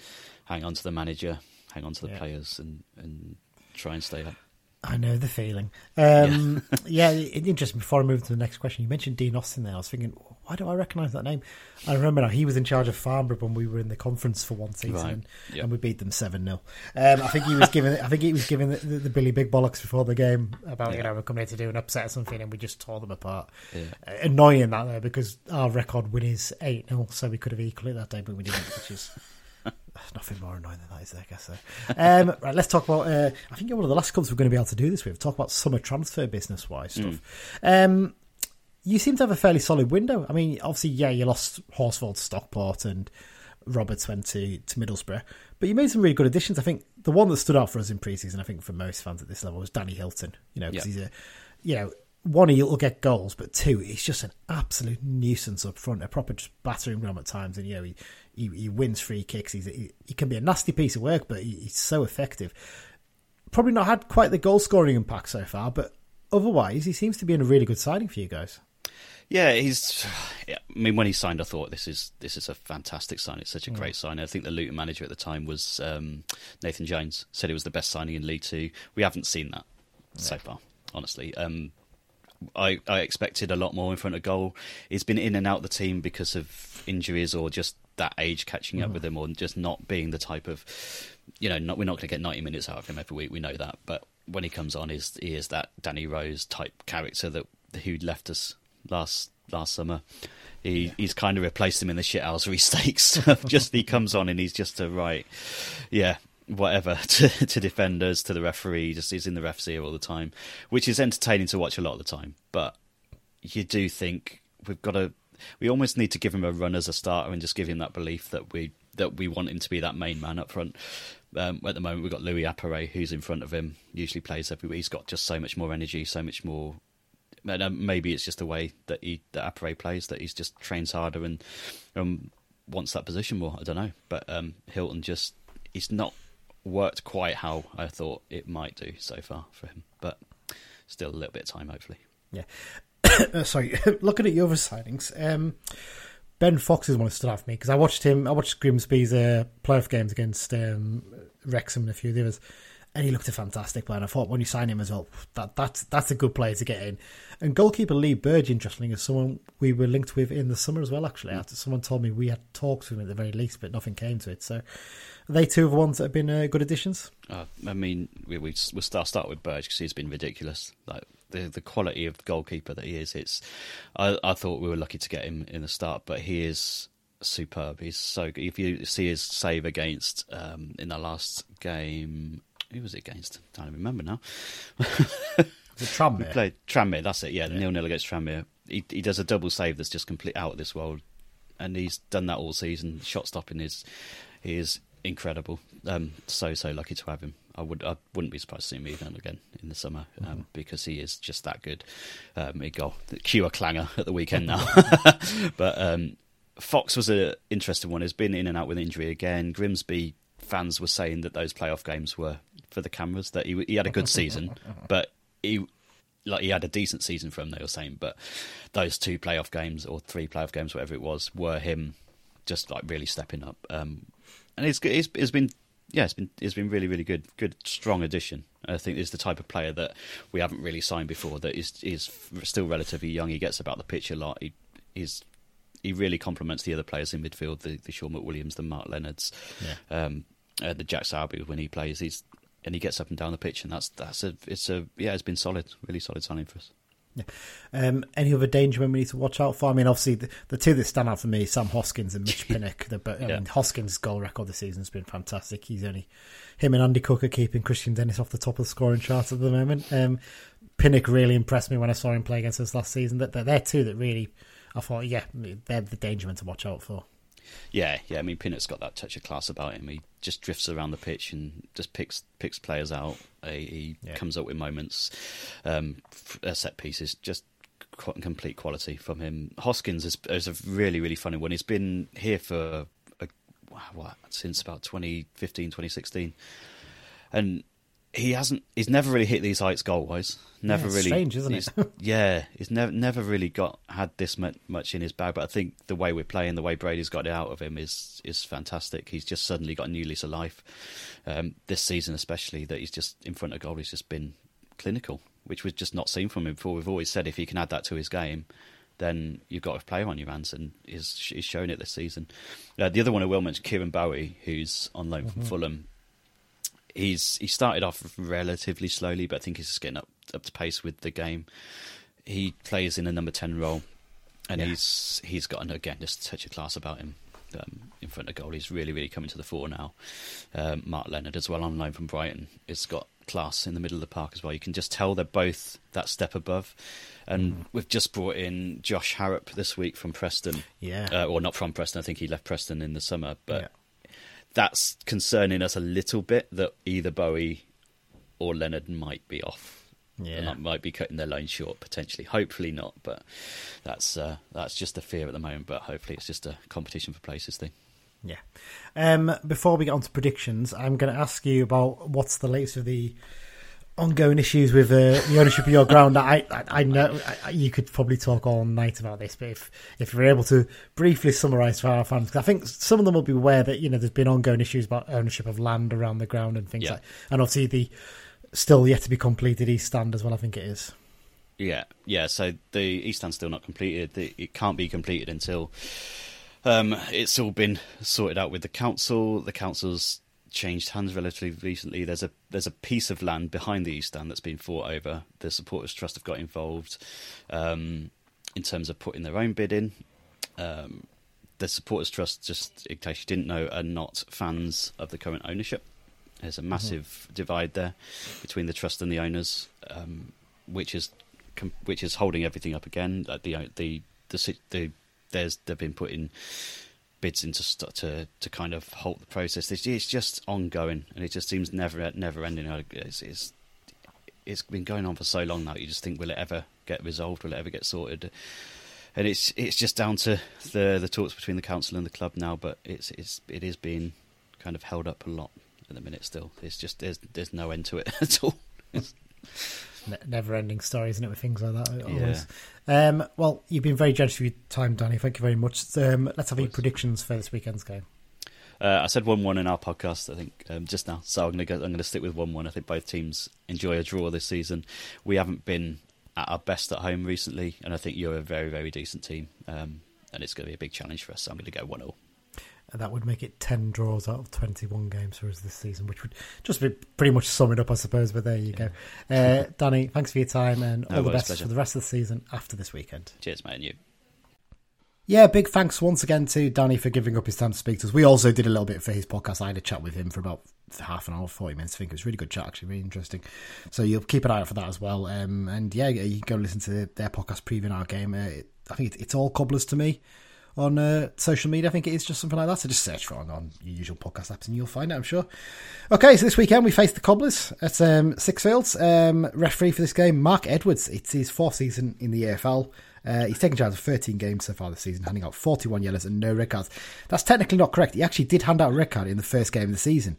hang on to the manager, hang on to the players, and and try and stay up.
I know the feeling. Um, yeah. yeah, interesting. Before I move to the next question, you mentioned Dean Austin there. I was thinking, why do I recognise that name? I remember now he was in charge of Farnborough when we were in the conference for one season, right. and, yep. and, we beat them seven 0 um, I think he was giving. I think he was giving the, the, the, Billy Big Bollocks before the game about yeah. you know we're coming here to do an upset or something, and we just tore them apart. Yeah. Uh, annoying that though because our record win is eight 0 so we could have equalled it that day, but we didn't, which is. Nothing more annoying than that, is there? I guess so. Um, right, let's talk about. Uh, I think you're one of the last clubs we're going to be able to do this with. Talk about summer transfer business wise stuff. Mm. Um, you seem to have a fairly solid window. I mean, obviously, yeah, you lost Horsfall to Stockport and Roberts went to, to Middlesbrough, but you made some really good additions. I think the one that stood out for us in preseason, I think for most fans at this level, was Danny Hylton. You know, because he's a, you know, one, he'll get goals, but two, he's just an absolute nuisance up front, a proper just battering ram at times. And, you know, he, he, he wins free kicks. He's, he, he can be a nasty piece of work, but he, he's so effective. Probably not had quite the goal scoring impact so far, but otherwise, he seems to be in a really good signing for you guys.
Yeah, he's. Yeah, I mean, when he signed, I thought this is this is a fantastic sign. It's such a great sign. I think the Luton manager at the time was um, Nathan Jones. Said it was the best signing in League Two. We haven't seen that yeah. so far, honestly. Um, I, I expected a lot more in front of goal. He's been in and out the team because of injuries or just that age catching up mm. with him, or just not being the type of, you know, not, we're not going to get ninety minutes out of him every week. We know that, but when he comes on, is he is that Danny Rose type character that who left us last last summer. He yeah. he's kind of replaced him in the shithousery stakes. just he comes on and he's just a right, yeah, whatever to to defenders to the referee. Just he's in the ref's ear all the time, which is entertaining to watch a lot of the time. But you do think we've got to we almost need to give him a run as a starter and just give him that belief that we that we want him to be that main man up front. Um, at the moment, we've got Louis Appere, who's in front of him, usually plays everywhere. He's got just so much more energy, so much more. Um, maybe it's just the way that he that Appere plays that he's just trains harder and um, wants that position more. I don't know, but um, Hylton just he's not worked quite how I thought it might do so far for him, but still a little bit of time, hopefully.
Yeah. uh, sorry, looking at your other signings, um, Ben Fox is one that stood out for me because I watched him. I watched Grimsby's uh, playoff games against um, Wrexham and a few of the others, and he looked a fantastic player. And I thought when you sign him as well, that that's that's a good player to get in. And goalkeeper Lee Burge, interestingly, is someone we were linked with in the summer as well. Actually, after someone told me we had talked to him at the very least, but nothing came to it. So they two are the ones that have been uh, good additions.
Uh, I mean, we, we we'll start start with Burge because he's been ridiculous. Like the the quality of the goalkeeper that he is. It's I, I thought we were lucky to get him in the start, but he is superb. He's so good. If you see his save against um, in the last game, who was it against? I don't remember now.
Tranmere.
played Tranmere. That's it. Yeah, yeah. nil nil against Tranmere. He he does a double save that's just complete out of this world, and he's done that all season. Shot stopping is he is incredible. Um, so so lucky to have him. I would I wouldn't be surprised to see him even again in the summer um, mm-hmm. because he is just that good. Um, he got cue a clanger at the weekend now, but um, Fox was an interesting one. Has been in and out with injury again. Grimsby fans were saying that those playoff games were for the cameras. That he he had a good season, but he like he had a decent season from. They were saying, but those two playoff games or three playoff games, whatever it was, were him just like really stepping up. Um, and it's, it's it's been yeah, it's been it's been really really good, good strong addition. I think is the type of player that we haven't really signed before. That is is still relatively young. He gets about the pitch a lot. He he's he really complements the other players in midfield, the, the Shaun McWilliams, the Mark Leonards, yeah. um, uh, the Jack Sowerby when he plays. He's and he gets up and down the pitch, and that's that's a it's a yeah, it's been solid, really solid signing for us.
Yeah. Um, any other danger men we need to watch out for? I mean, obviously the, the two that stand out for me, Sam Hoskins and Mitch Pinnock. The, I yeah. mean, Hoskins' goal record this season has been fantastic. He's only him and Andy Cook are keeping Kristian Dennis off the top of the scoring chart at the moment. Um, Pinnock really impressed me when I saw him play against us last season. That they're, they're two that really, I thought, yeah, they're the danger men to watch out for.
Yeah, yeah. I mean, Pinnock's got that touch of class about him. He just drifts around the pitch and just picks picks players out. He, yeah. comes up with moments, um, set pieces. Just complete quality from him. Hoskins is, is a really really funny one. He's been here for a, what since about 2015, 2016, and he hasn't. He's never really hit these heights goal wise. Never
yeah,
really.
Strange, isn't it?
yeah, he's never never really got had this much in his bag. But I think the way we're playing, the way Brady's got it out of him, is is fantastic. He's just suddenly got a new lease of life. Um, this season, especially, that he's just in front of goal. He's just been clinical, which was just not seen from him before. We've always said if he can add that to his game, then you've got a player on your hands, and he's, he's shown it this season. Uh, the other one I will mention, Kieron Bowie, who's on loan mm-hmm. from Fulham he's he started off relatively slowly, but I think he's just getting up up to pace with the game. He plays in a number ten role, and yeah. he's he's got an, again just a touch of class about him. Um, in front of goal, he's really really coming to the fore now. Um, Mark Leonard as well on loan from Brighton. It's got class in the middle of the park as well. You can just tell they're both that step above. And mm. we've just brought in Josh Harrop this week from Preston.
Yeah,
uh, or not from Preston. I think he left Preston in the summer, but. Yeah that's concerning us a little bit that either Bowie or Leonard might be off.
Yeah, and
might be cutting their loan short potentially. Hopefully not, but that's uh, that's just a fear at the moment. But hopefully it's just a competition for places thing.
Yeah. Um, before we get on to predictions, I'm going to ask you about what's the latest of the ongoing issues with uh, the ownership of your ground. I, I, I know I, you could probably talk all night about this, but if if you're able to briefly summarise for our fans, I think some of them will be aware that you know there's been ongoing issues about ownership of land around the ground and things yeah. like, and obviously the still yet to be completed East Stand as well. I think it is.
Yeah, yeah. So the East Stand's still not completed. It can't be completed until. Um, it's all been sorted out with the council. The council's changed hands relatively recently. There's a there's a piece of land behind the East Stand that's been fought over. The Supporters Trust have got involved um, in terms of putting their own bid in. Um, the Supporters Trust, just in case you didn't know, are not fans of the current ownership. There's a massive mm-hmm. divide there between the trust and the owners, um, which is which is holding everything up again. Uh, the the the the there's they've been putting bids into st- to to kind of halt the process. It's, it's just ongoing, and it just seems never never ending. It's, it's it's been going on for so long now. You just think, will it ever get resolved? Will it ever get sorted? And it's it's just down to the the talks between the council and the club now. But it's it's it is being kind of held up a lot at the minute. Still, it's just there's there's no end to it at all.
Never ending story, isn't it, with things like that? Always. Yeah. Um, well, you've been very generous with your time, Danny. Thank you very much. Um, let's have your predictions for this weekend's game.
Uh, I said one-one in our podcast, I think, um, just now. So I'm going to go. I'm going to stick with one-one. I think both teams enjoy a draw this season. We haven't been at our best at home recently, and I think you're a very, very decent team, um, and it's going to be a big challenge for us. So I'm going to go one-zero.
And that would make it 10 draws out of 21 games for us this season, which would just be pretty much sum it up, I suppose. But there you go. Uh, Danny, thanks for your time and all no, the best pleasure. for the rest of the season after this weekend.
Cheers, mate, and you.
Yeah, big thanks once again to Danny for giving up his time to speak to us. We also did a little bit for his podcast. I had a chat with him for about half an hour, 40 minutes. I think it was a really good chat, actually, really interesting. So you'll keep an eye out for that as well. Um, and yeah, you can go listen to their podcast previewing our game. Uh, I think it's all cobblers to me on uh, social media. I think it is just something like that. So just search for it on, on your usual podcast apps and you'll find it, I'm sure. Okay, so this weekend we face the Cobblers at um, Sixfields. Um, referee for this game, Mark Edwards. It's his fourth season in the EFL. Uh, he's taken charge of 13 games so far this season, handing out 41 yellows and no red cards. That's technically not correct. He actually did hand out a red card in the first game of the season.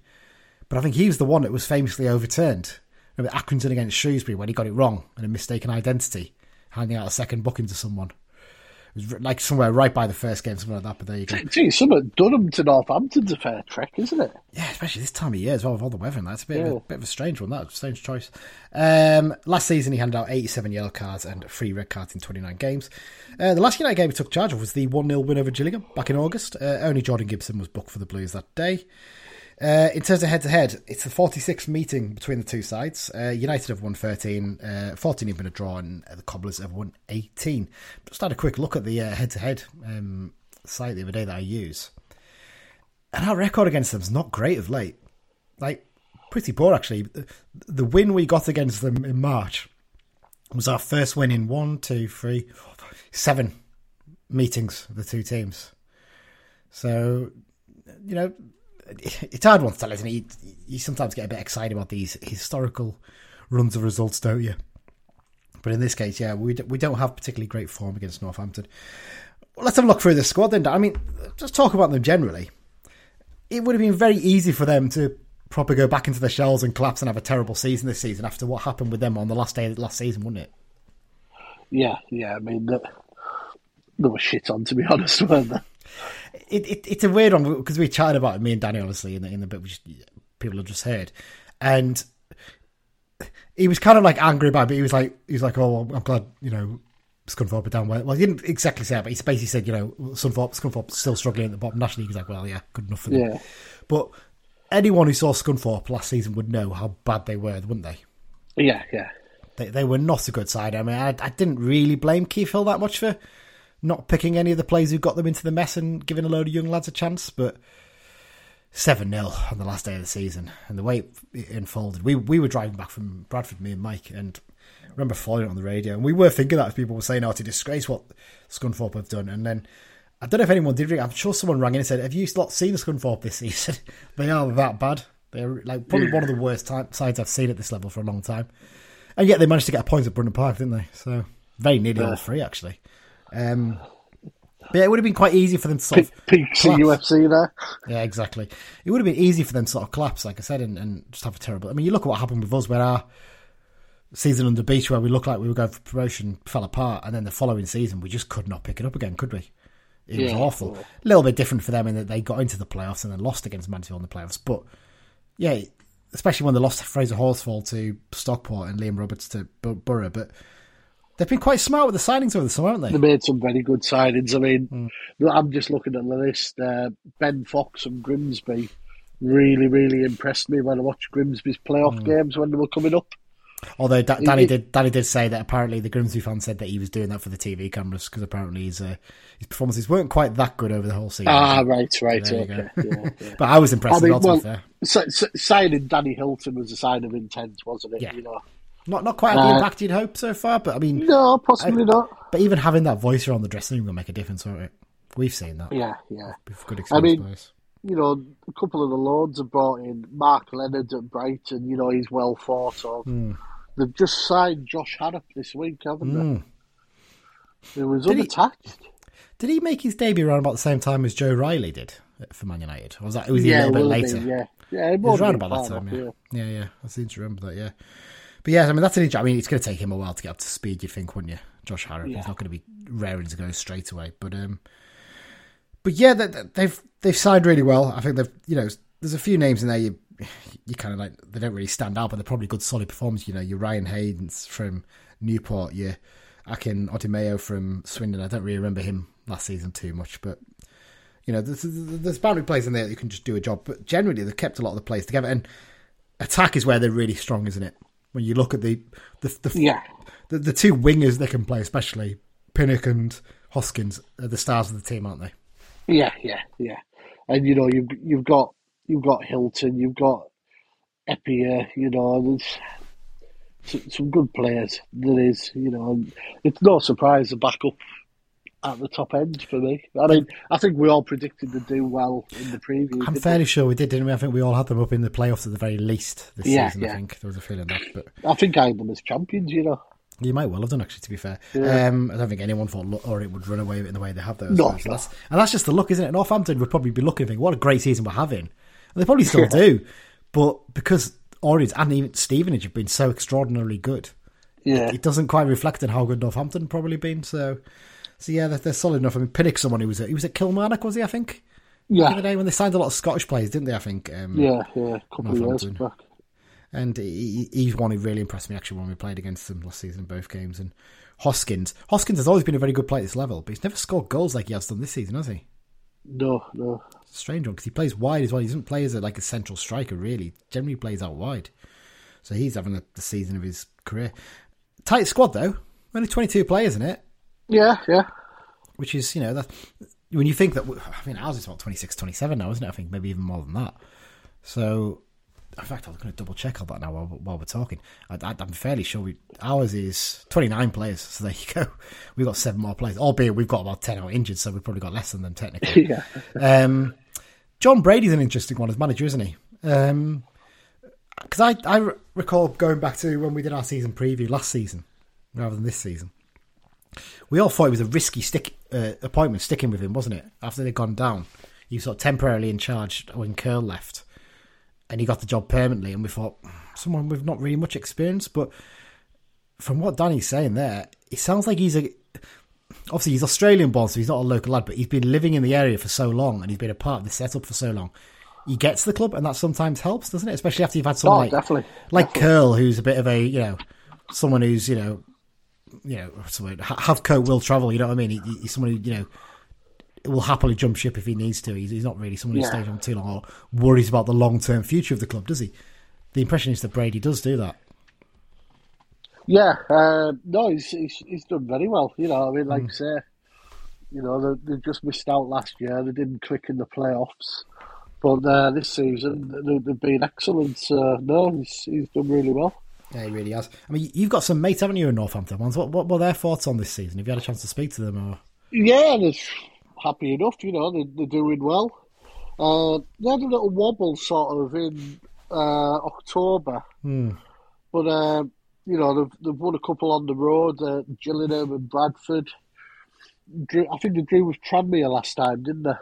But I think he was the one that was famously overturned. Remember Accrington against Shrewsbury when he got it wrong and a mistaken identity, handing out a second booking to someone. Was like somewhere right by the first game, something like that. But there you go.
Gee, some of Durham to Northampton's a fair trek, isn't it?
Yeah, especially this time of year as well with all the weather and that. It's a bit, yeah. of, a, bit of a strange one. That strange choice. Um, last season he handed out 87 yellow cards and three red cards in 29 games. Uh, the last United game he took charge of was the 1 0 win over Gillingham back in August. Uh, only Jordan Gibson was booked for the Blues that day. Uh, in terms of head to head, it's the 46th meeting between the two sides. Uh, United have won 13, uh, 14 have been a draw, and the Cobblers have won 18. Just had a quick look at the head to head site the other day that I use. And our record against them is not great of late. Like, pretty poor, actually. The win we got against them in March was our first win in one, two, three, four, five, seven meetings the two teams. So, you know, it's hard one to tell, isn't it? You, you sometimes get a bit excited about these historical runs of results, don't you? But in this case, yeah, we we don't have particularly great form against Northampton. Well, let's have a look through the squad then. I mean, just talk about them generally. It would have been very easy for them to probably go back into the shells and collapse and have a terrible season this season after what happened with them on the last day of the last season, wouldn't it?
Yeah, yeah. I mean, they were shit on, to be honest, weren't they?
It, it, it's a weird one because we chatted about it, me and Danny, honestly, in the in the bit which people have just heard, and he was kind of like angry about it. But he was like, he was like, oh, I'm glad, you know, Scunthorpe are down well. Well, he didn't exactly say it, but he basically said, you know, Scunthorpe, Scunthorpe's still struggling at the bottom nationally. He's like, well, yeah, good enough for them. Yeah. But anyone who saw Scunthorpe last season would know how bad they were, wouldn't they?
Yeah, yeah.
They, they were not a good side. I mean, I, I didn't really blame Keith Hill that much for not picking any of the players who got them into the mess and giving a load of young lads a chance, but 7 0 on the last day of the season. And the way it unfolded, we we were driving back from Bradford, me and Mike, and I remember following it on the radio. And we were thinking that as people were saying, oh, to disgrace what Scunthorpe have done. And then I don't know if anyone did ring, I'm sure someone rang in and said, Have you not seen Scunthorpe this season? they are that bad. They're like probably one of the worst time, sides I've seen at this level for a long time. And yet they managed to get a point at Brunton Park, didn't they? So very nearly all three, actually. Um, but yeah, it would have been quite easy for them to sort of
peak UFC there.
Yeah, exactly. It would have been easy for them to sort of collapse, like I said, and, and just have a terrible. I mean, you look at what happened with us, where our season under Beech, where we looked like we were going for promotion, fell apart, and then the following season we just could not pick it up again, could we? It yeah, was awful. A little bit different for them in that they got into the playoffs and then lost against Mansfield in the playoffs, but yeah, especially when they lost Fraser Horsfall to Stockport and Liam Roberts to Borough, but They've been quite smart with the signings over the summer, haven't they?
They made some very good signings. I mean, mm. I'm just looking at the list. Uh, ben Fox and Grimsby really, really impressed me when I watched Grimsby's playoff mm. games when they were coming up.
Although da- Danny did, Danny did say that apparently the Grimsby fan said that he was doing that for the TV cameras because apparently his uh, his performances weren't quite that good over the whole season.
Ah, right, right, so okay. Yeah,
yeah. but I was impressed. I mean, well,
signing Danny Hylton was a sign of intent, wasn't it?
Yeah.
You know,
Not not quite had the
Uh,
impact you'd hope so far, but I mean,
No, possibly not.
but even having that voice around the dressing room will make a difference, won't it? We've seen that.
Yeah, yeah.
With good
I mean-. You know, a couple of the loans have brought in Mark Leonard at Brighton. You know, he's well thought of.
Hmm.
They've just signed Josh Harrop this week, haven't they? He was
Did he-
unattached.
Did he make his debut around about the same time as Joe Riley did for Man United? Or was that was he
yeah,
a little bit later?
Be, yeah, yeah, it
It was around about that time,
off,
yeah. Yeah, yeah. I seem to remember that, yeah. But yeah, I mean, that's an interesting. I mean, it's going to take him a while to get up to speed, you think, wouldn't you? Josh Harrop.
Yeah.
He's not going to be raring to go straight away. But um, but yeah, they, they- they've they've signed really well. I think they've, you know, there's a few names in there you you kind of like, they don't really stand out, but they're probably good, solid performers. You know, your Ryan Haynes from Newport, your Akin Odimayo from Swindon. I don't really remember him last season too much, but you know, there's, there's boundary players in there that you can just do a job. But generally, they've kept a lot of the players together. And attack is where they're really strong, isn't it? When you look at the the the,
Yeah.
the, the two wingers they can play, especially Pinnock and Hoskins, are the stars of the team, aren't they?
Yeah, yeah, yeah. And you know, you've you've got you've got Hylton, you've got Appéré, you know, there's some good players. There is, you know, and it's no surprise the backup at the top end for me. I mean, I think we all predicted to do well in the preview.
I'm fairly sure we did, didn't we? I think we all had them up in the playoffs at the very least this
Yeah,
season. I think there was a feeling that, but?
I think I had them as champions. You know,
you might well have done actually. To be fair,
Yeah.
um, I don't think anyone thought or it would run away in the way they have those.
No,
that's, and that's just the luck, isn't it? Northampton would probably be looking, and think, what a great season we're having, and they probably still do, but because Orient and even Stevenage have been so extraordinarily good,
yeah,
it doesn't quite reflect on how good Northampton probably been. So, so yeah, they're, they're solid enough. I mean, Pinnock's someone who was at, he was at Kilmarnock, was he? I think Yeah. the other
yeah,
day when they signed a lot of Scottish players, didn't they? I think. Um,
yeah, yeah. A couple of years back.
and he, he- he's one who really impressed me actually when we played against them last season in both games. And Hoskins, Hoskins has always been a very good player at this level, but he's never scored goals like he has done this season, has he?
No, no.
It's a strange one because he plays wide as well. He doesn't play as a, like a central striker really. He generally plays out wide, so he's having the, the season of his career. Tight squad though, only twenty two players in it,
Yeah, yeah.
which is you know that when you think that I mean ours is about 26, 27 now, isn't it? I think maybe even more than that. So, in fact, I'm going to double check on that now while, while we're talking. I, I, I'm fairly sure we, ours is 29 players. So there you go. We've got seven more players, albeit we've got about 10 out injured, so we've probably got less than them technically.
Yeah.
Um, Jon Brady's an interesting one as manager, isn't he? Because I, I recall going back to when we did our season preview last season rather than this season. We all thought it was a risky stick uh, appointment sticking with him, wasn't it? After they'd gone down, he was sort of temporarily in charge when Curle left, and he got the job permanently. And we thought someone with not really much experience, but from what Danny's saying there, it sounds like he's a obviously he's Australian born, so he's not a local lad, but he's been living in the area for so long and he's been a part of the setup for so long. He gets the club, and that sometimes helps, doesn't it? Especially after you've had
Oh,
someone like
definitely.
like
definitely.
Curle, who's a bit of a you know someone who's you know you know have coat will travel. You know what I mean? He, he- he's someone who you know will happily jump ship if he needs to. He's, he's not really someone who
Yeah.
stays on too long or worries about the long term future of the club, does he? The impression is that Brady does do that.
Yeah, uh, no, he's, he's he's done very well. You know, I mean, like I say, you know, they, they just missed out last year. They didn't click in the playoffs, but uh, this season they, they've been excellent. So no, he's he's done really well.
Yeah, he really has. I mean, you've got some mates, haven't you, in Northampton ones? What, what were their thoughts on this season? Have you had a chance to speak to them? Or
Yeah, they're happy enough. You know, they, they're doing well. Uh, they had a little wobble sort of in uh, October, but uh, you know they've they've won a couple on the road. Uh, Gillingham and Bradford. I think they drew with Tranmere last time, didn't they?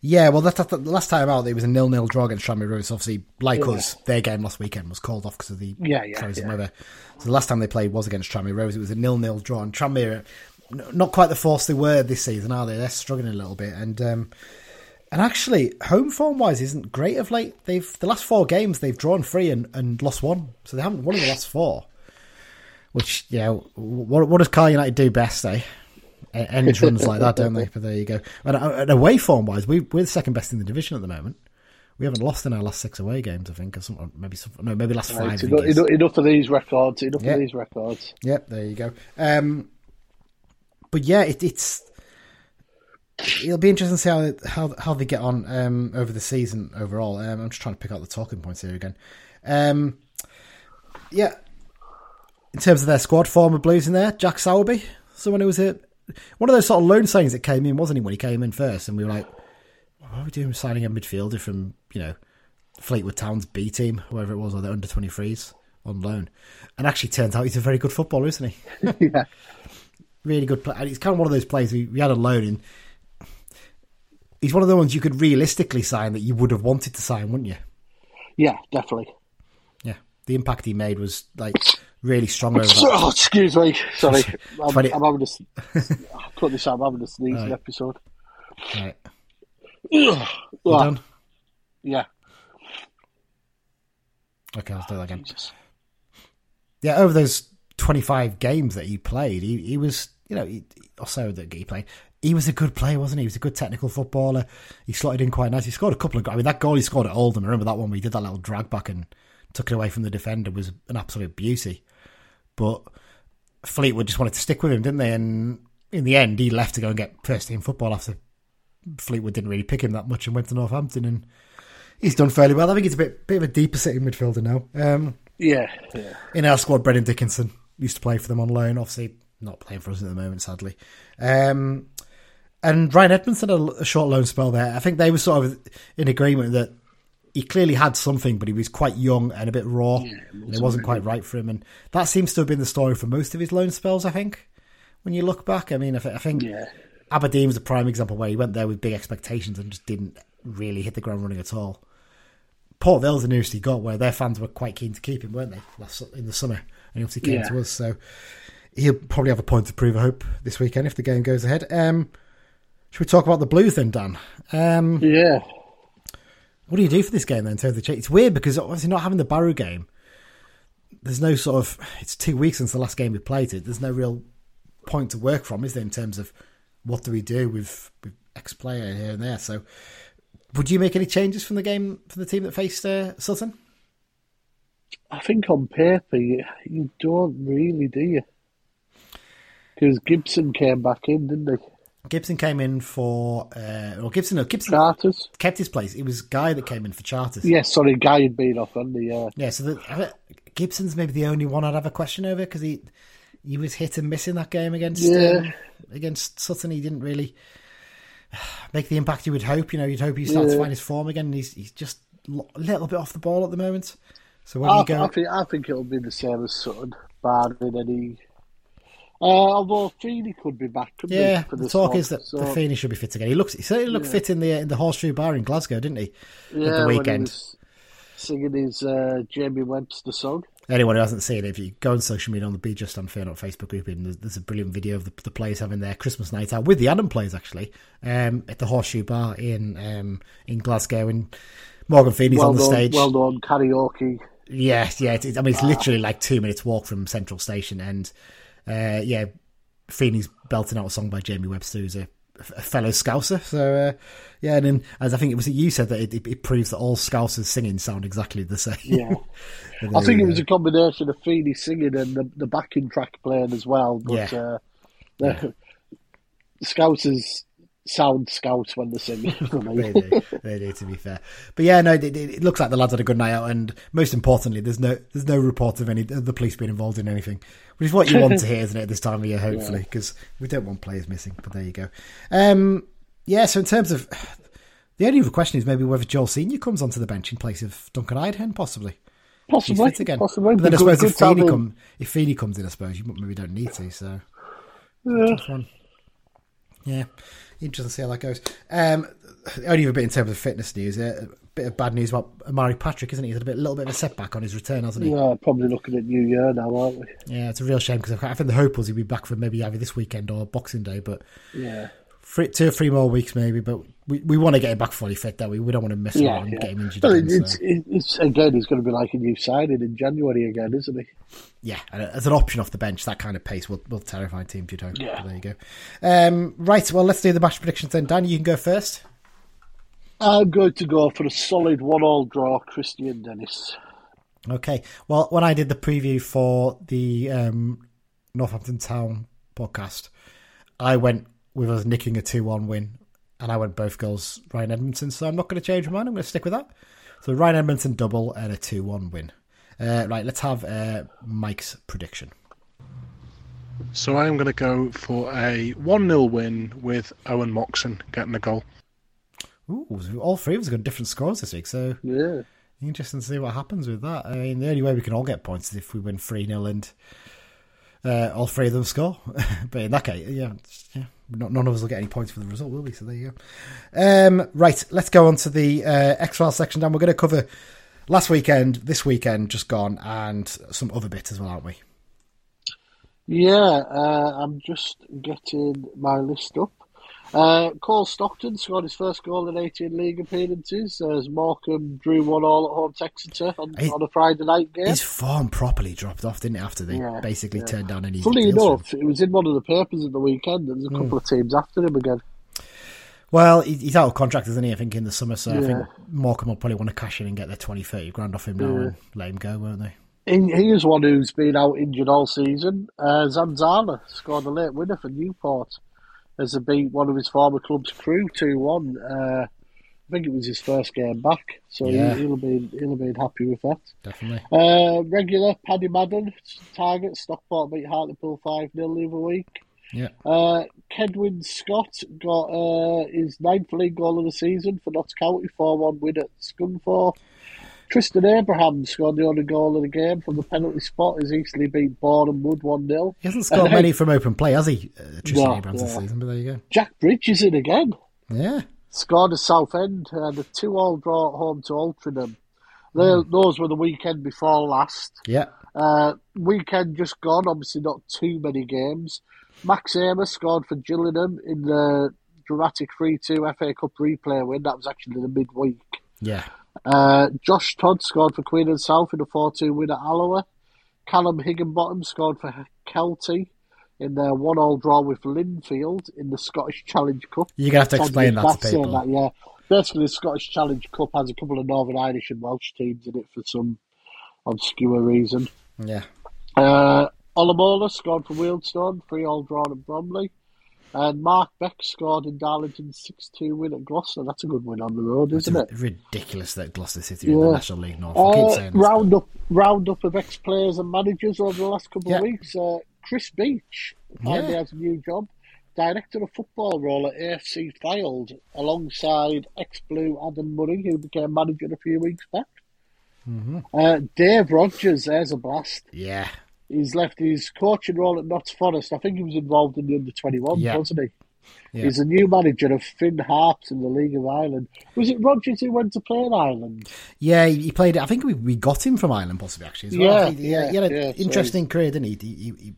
Yeah, well, that, that, the last time out, it was a nil-nil draw against Tranmere Rovers. Obviously, like
Yeah.
us, their game last weekend was called off because of the
Yeah, yeah,
frozen
yeah.
weather. So the last time they played was against Tranmere Rovers. It was a nil-nil draw, and Tranmere, not quite the force they were this season, are they? They're struggling a little bit, and um, and actually, home form wise isn't great of late. They've the last four games they've drawn three and, and lost one, so they haven't won in the last four. Which you know, what what does Carl United do best? Eh? E- Ends runs like that, don't they? But there you go. And, uh, and away form wise, we we're the second best in the division at the moment. We haven't lost in our last six away games, I think, or something. Maybe no, maybe last five.
Right,
think
enough, enough, enough of these records. Enough
Yeah.
of these records.
Yep, there you go. Um, but yeah, it, it's it'll be interesting to see how how how they get on um, over the season overall. Um, I'm just trying to pick out the talking points here again. Um, yeah, in terms of their squad, former Blues in there, Jack Sowerby, someone who was a one of those sort of loan signings that came in, wasn't he, when he came in first? And we were like, why are we doing signing a midfielder from, you know, Fleetwood Town's B team, whoever it was, or the under 23s on loan? And actually turns out he's a very good footballer, isn't he?
yeah.
Really good player. And he's kind of one of those players we, we had a loan and he's one of the ones you could realistically sign that you would have wanted to sign, wouldn't you?
Yeah, definitely.
Yeah. The impact he made was like really strong over
Oh, excuse me. Sorry. I'm,
20
I'm having a. Cut this out. I'm having a sneezing
Right.
episode.
Right. Done?
Yeah.
Okay, I'll do that again.
Jesus.
Yeah, over those 25 games that he played, he, he was, you know, he, or so that he played, he was a good player, wasn't he? He was a good technical footballer. He slotted in quite nice. He scored a couple of, goals I mean, that goal he scored at Oldham, I remember that one where he did that little drag back and took it away from the defender was an absolute beauty. But Fleetwood just wanted to stick with him, didn't they? And in the end, he left to go and get first team football after Fleetwood didn't really pick him that much and went to Northampton. And he's done fairly well. I think he's a bit, bit of a deeper sitting midfielder now. Um,
Yeah. Yeah.
in our squad, Brennan Dickenson used to play for them on loan. Obviously, not playing for us at the moment, sadly. Um, and Ryan Edmondson had a, a short loan spell there. I think they were sort of in agreement that he clearly had something, but he was quite young and a bit raw, and it wasn't quite right for him. And that seems to have been the story for most of his loan spells. I think when you look back, I mean, I think
Yeah.
Aberdeen was a prime example where he went there with big expectations and just didn't really hit the ground running at all. Port Vale's the nearest he got, where their fans were quite keen to keep him, weren't they, last in the summer? And he obviously came
Yeah.
to us, so he'll probably have a point to prove. I hope this weekend if the game goes ahead. Um, should we talk about the Blues then, Dan? Um,
Yeah.
What do you do for this game then terms of change? It's weird because obviously not having the Barrow game, there's no sort of. It's two weeks since the last game we played it. There's no real point to work from, is there, in terms of what do we do with with X player here and there? So, would you make any changes from the game for the team that faced uh, Sutton?
I think on paper you, you don't really, do you? Because Gibson came back in, didn't he?
Gibson came in for. Uh, well, Gibson, no, Gibson
Charters.
kept his place. It was Guy that came in for charters.
Yeah, sorry, Guy had been off, hadn't he? Yeah.
Yeah, so the, Gibson's maybe the only one I'd have a question over because he he was hit and miss in that game against
Yeah.
um, against Sutton. He didn't really make the impact you would hope. You know, you'd hope he starts to find his form again. And he's he's just a little bit off the ball at the moment. So when
I,
you go,
I think I think it'll be the same as Sutton, barring any. Uh, although Feeney could be back,
yeah, the talk
one?
is that
So,
Feeney should be fit again. He looks he certainly looked fit in the in the horseshoe bar in Glasgow, didn't he?
yeah,
at the weekend.
singing his uh, Jamie Webster song.
Anyone who hasn't seen it, if you go on social media on the Be Just Unfair Not Facebook group, and there's, there's a brilliant video of the, the players having their Christmas night out with the Adam players actually um, at the Horseshoe Bar in um, in Glasgow, and Morgan Feeney's
well
on the
known,
stage.
well known karaoke.
Yes, yeah. It, it- I mean, it's literally like two minutes walk from Central Station, and uh, yeah, Feeney's belting out a song by Jamie Webster, who's a, a fellow Scouser. So uh, yeah, and then as I think it was you said that it, it, it proves that all Scousers singing sound exactly the same.
Yeah. I think it was a combination of Feeney singing and the, the backing track playing as well. But
Yeah.
uh, the, the Scousers sound Scouts when they sing.
they do. They do, to be fair. But yeah, no, it, it- looks like the lads had a good night out, and most importantly, there's no there's no report of any of the police being involved in anything, which is what you want to hear, isn't it? At this time of year, hopefully, because we don't want players missing. But there you go. Um, yeah. So in terms of the only other question is maybe whether Joel Senior comes onto the bench in place of Duncan Idehen, possibly.
Possibly,
again.
possibly.
But then I suppose
good
if Feeney come if Feeney comes in, I suppose you maybe don't need to. So
Yeah.
Yeah, interesting to see how that goes. Um, only a bit in terms of fitness news. Uh, a bit of bad news about Omari Patrick, isn't he? He's had a bit, little bit of a setback on his return, hasn't he?
Yeah, probably looking at New Year now, aren't we?
Yeah, it's a real shame because I think the hope was he'd be back for maybe either this weekend or Boxing Day, but
Yeah.
Three, two or three more weeks maybe. But we, we want to get him back fully fit, don't we? We don't want to miss
Yeah,
and
yeah.
get him injured
Well,
again.
it's,
so.
it's, again, he's going to be like a new signing in January again, isn't he?
Yeah, and as an option off the bench, that kind of pace will, will terrify teams, you'd hope.
Yeah.
But there you go. Um, right, well, let's do the match predictions then. Dan, you can go first.
I'm going to go for a solid one-all draw, Kristian Dennis.
Okay. Well, when I did the preview for the um, Northampton Town podcast, I went with us nicking a 2 1 win, and I went both goals Ryan Edmondson. So I'm not going to change my mind. I'm going to stick with that. So Ryan Edmondson double and a 2 1 win. Uh, right, let's have uh, Mike's prediction.
So I am going to go for a 1 0 win with Owen Moxon getting a goal.
Ooh, all three of us got different scores this week, so
Yeah.
interesting to see what happens with that. I mean, the only way we can all get points is if we win 3 0 and uh, all three of them score. but in that case, yeah, yeah none of us will get any points for the result, will we? So there you go. Um, right, let's go on to the uh, X Files section. Dan, we're going to cover last weekend, this weekend just gone, and some other bits as well, aren't we?
Yeah, uh, I'm just getting my list up. Uh, Cole Stockton scored his first goal in 18 league appearances as Morecambe drew one all at home to Exeter on, on a Friday night game.
His form properly dropped off, didn't it, after they
Yeah,
basically
yeah.
turned down any.
Funny
deals for him?
enough, it was in one of the papers at the weekend, and there's a couple of teams after him again.
Well, he's out of contract, isn't he? I think in the summer, so I think
Yeah.
Morecambe will probably want to cash in and get their 20, 30 grand off him now and let him go, won't they?
He, he is one who's been out injured all season. Uh, Zanzala scored a late winner for Newport as they beat one of his former club's Crewe 2 1. Uh, I think it was his first game back, so
Yeah.
he, he'll, be, he'll have been happy with that.
Definitely.
Uh, regular Paddy Madden target Stockport beat Hartlepool five 0 the other week.
Yeah.
Uh, Cedwyn Scott got uh, his ninth league goal of the season for Notts County four one win at Scunthorpe. Tristan Abraham scored the only goal of the game from the penalty spot as easily beat Boreham Wood one 0
He hasn't scored
And
many from open play, has he, uh, Tristan Abrams this
yeah.
season? But there you go.
Jack Bridge is in again.
Yeah.
Scored a Southend and a two all draw at home to Altrincham. They, Those were the weekend before last.
Yeah.
Uh, weekend just gone, obviously not too many games. Max Amos scored for Gillingham in the dramatic 3 2 FA Cup replay win. That was actually the midweek.
Yeah.
Uh, Josh Todd scored for Queen and South in a 4 2 win at Alloa. Kallum Higginbotham scored for Kelty in their one all draw with Linfield in the Scottish Challenge Cup.
You're going to have to explain that to people.
That, yeah. Basically, the Scottish Challenge Cup has a couple of Northern Irish and Welsh teams in it for some obscure reason.
Yeah.
Uh, Olomola scored for Wealdstone, three all drawn at Bromley. And Mark Beck scored in Darlington's 6 2 win at Gloucester. That's a good win on the road,
It's
isn't it?
ridiculous that Gloucester City are in the National League North. I keep
Uh, round up, round up of ex players and managers over the last couple
Yeah.
of weeks. Uh, Chris Beech finally
Yeah.
has a new job, director of football role at AFC Fylde, alongside ex Blue Adam Murray, who became manager a few weeks back.
Mm-hmm.
Uh, Dave Rogers, there's a blast.
Yeah.
He's left his coaching role at Notts Forest. I think he was involved in the under 21,
Yeah.
wasn't he?
Yeah.
He's a new manager of Finn Harps in the League of Ireland. Was it Rogers who went to play in Ireland?
Yeah, he played. I think we, we got him from Ireland, possibly actually. As well.
Yeah,
he,
yeah,
he had an
yeah, so
interesting career, didn't he? He, he,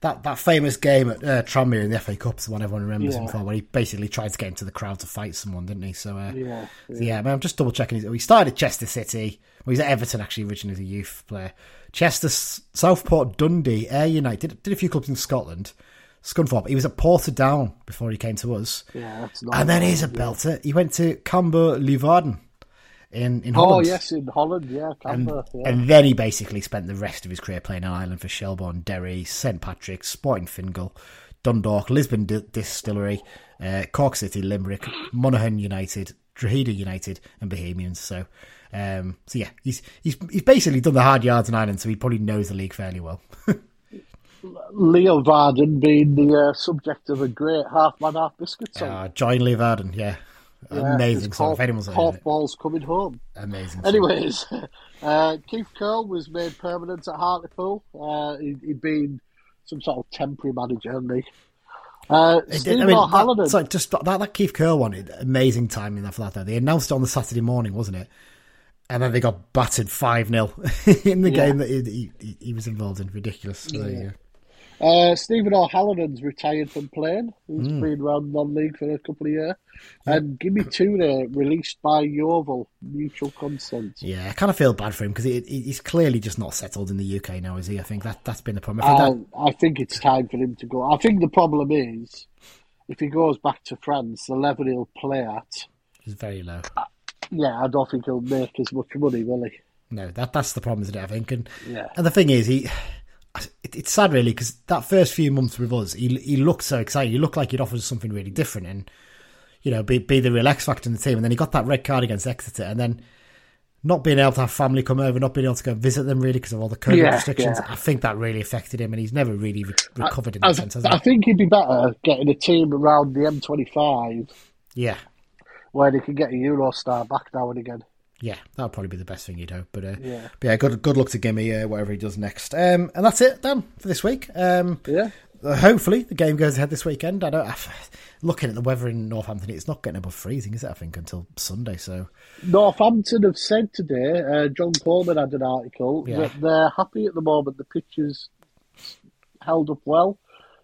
that that famous game at uh, Tranmere in the FA Cup is the one everyone remembers him for, where he basically tried to get into the crowd to fight someone, didn't he? So uh,
Yeah,
so yeah. I mean, I'm just double checking. He started at Chester City. Well, he's at Everton actually, originally as a youth player. Chester, Southport, Dundee, Ayr United. Did, did a few clubs in Scotland. Scunthorpe. He was at Portadown before he came to us.
Yeah, that's not.
And then he's a belter. He went to Cambuur Leeuwarden in in Holland.
Oh yes, in Holland, yeah,
And,
yeah.
and then he basically spent the rest of his career playing in Ireland for Shelbourne, Derry, St Patrick's, Sporting Fingal, Dundalk, Lisburn Di- Distillery, uh, Cork City, Limerick, Monaghan United, Drogheda United, and Bohemians. So, um, so yeah, he's he's he's basically done the hard yards in Ireland, so he probably knows the league fairly well.
Leeuwarden being the uh, subject of a great half man half biscuit song.
Uh, join Leeuwarden, yeah,
Yeah,
amazing song.
Cork-
If anyone's it,
balls coming home.
amazing. song.
Anyways, uh, Keith Curle was made permanent at Hartlepool. Uh, he, he'd been some sort of temporary manager, hadn't he? Uh, Steve
I mean,
O'Halloran.
that, sorry, just that, that Keith Curle one, amazing timing for that. Though they announced it on the Saturday morning, wasn't it? And then they got battered five 0 in the
Yeah.
game that he, he, he was involved in. Ridiculous. So there you go.
Uh, Stephen O'Halloran's retired from playing. He's
Hmm.
been around non-league for a couple of years. And Gime Touré released by Yeovil, mutual consent.
Yeah, I kind of feel bad for him because he, he- he's clearly just not settled in the UK now, is he? I think that that's been the problem. I think
Uh, I think it's time for him to go. I think the problem is, if he goes back to France, the level he'll play at,
is very low.
Yeah, I don't think he'll make as much money, will he?
No, that that's the problem, isn't it? I think, and
Yeah.
and the thing is, he. It, it's sad, really, because that first few months with us, he he looked so excited. He looked like he'd offered something really different, and you know, be be the real X factor in the team. And then he got that red card against Exeter, and then not being able to have family come over, not being able to go visit them really because of all the COVID
Yeah,
restrictions.
yeah.
I think that really affected him, and he's never really re- recovered in
I,
that sense. Has he?
I think he'd be better getting a team around the M25
yeah,
where they can get a Eurostar back now and again.
yeah, that would probably be the best thing you'd hope. But, uh,
Yeah.
but yeah, good good luck to Gime, uh, whatever he does next. Um, and that's it, Dan, for this week. Um,
Yeah.
uh, hopefully the game goes ahead this weekend. I don't. have, Looking at the weather in Northampton, it's not getting above freezing, is it? I think until Sunday. So
Northampton have said today, uh, John Coleman had an article,
Yeah.
that they're happy at the moment. The pitch is held up well.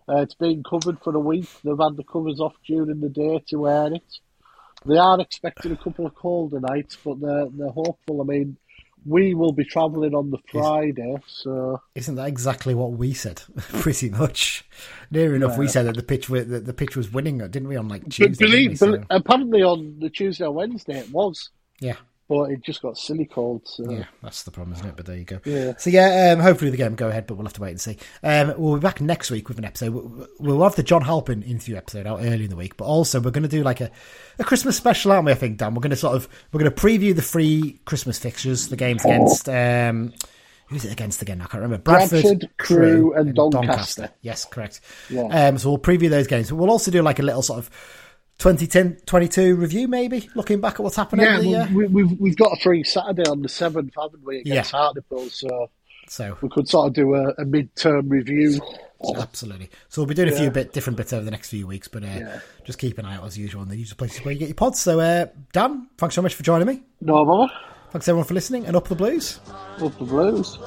Uh, it's been covered for a week. They've had the covers off during the day to wear it. They are expecting a couple of colder nights, but they're, they're hopeful. I mean, we will be travelling on the Friday, so
isn't that exactly what we said? Pretty much, near enough. We said that the pitch that the pitch was winning, didn't we? On like Tuesday, didn't we? So,
apparently on the Tuesday or Wednesday it was,
yeah.
But it just got silly cold. So.
Yeah, that's the problem, isn't it? But there you go.
Yeah.
So yeah, um, hopefully the game go ahead, but we'll have to wait and see. Um, we'll be back next week with an episode. We'll- have the John Halpin interview episode out early in the week, but also we're going to do like a, a Christmas special, aren't we? I think Dan. We're going to sort of we're going to preview the free Christmas fixtures, the games against. Um, Who's it against again? I can't remember. Bradford,
Bradford, Crewe, and Doncaster.
Yes, correct.
Yeah.
Um, so we'll preview those games. But we'll also do like a little sort of 2010 22 review maybe? Looking back at what's happened
yeah,
the,
we, have we've, we've got a free saturday on the 7th haven't we? Against
yeah.
hartlepool so
so
we could sort of do a, a mid-term review.
Absolutely. So we'll be doing yeah. a few bit different bits over the next few weeks but uh,
yeah.
just keep an eye out as usual on the usual places where you get your pods. So uh, dan thanks so much for joining me.
No bother.
Thanks everyone for listening and up the blues.
Up the blues.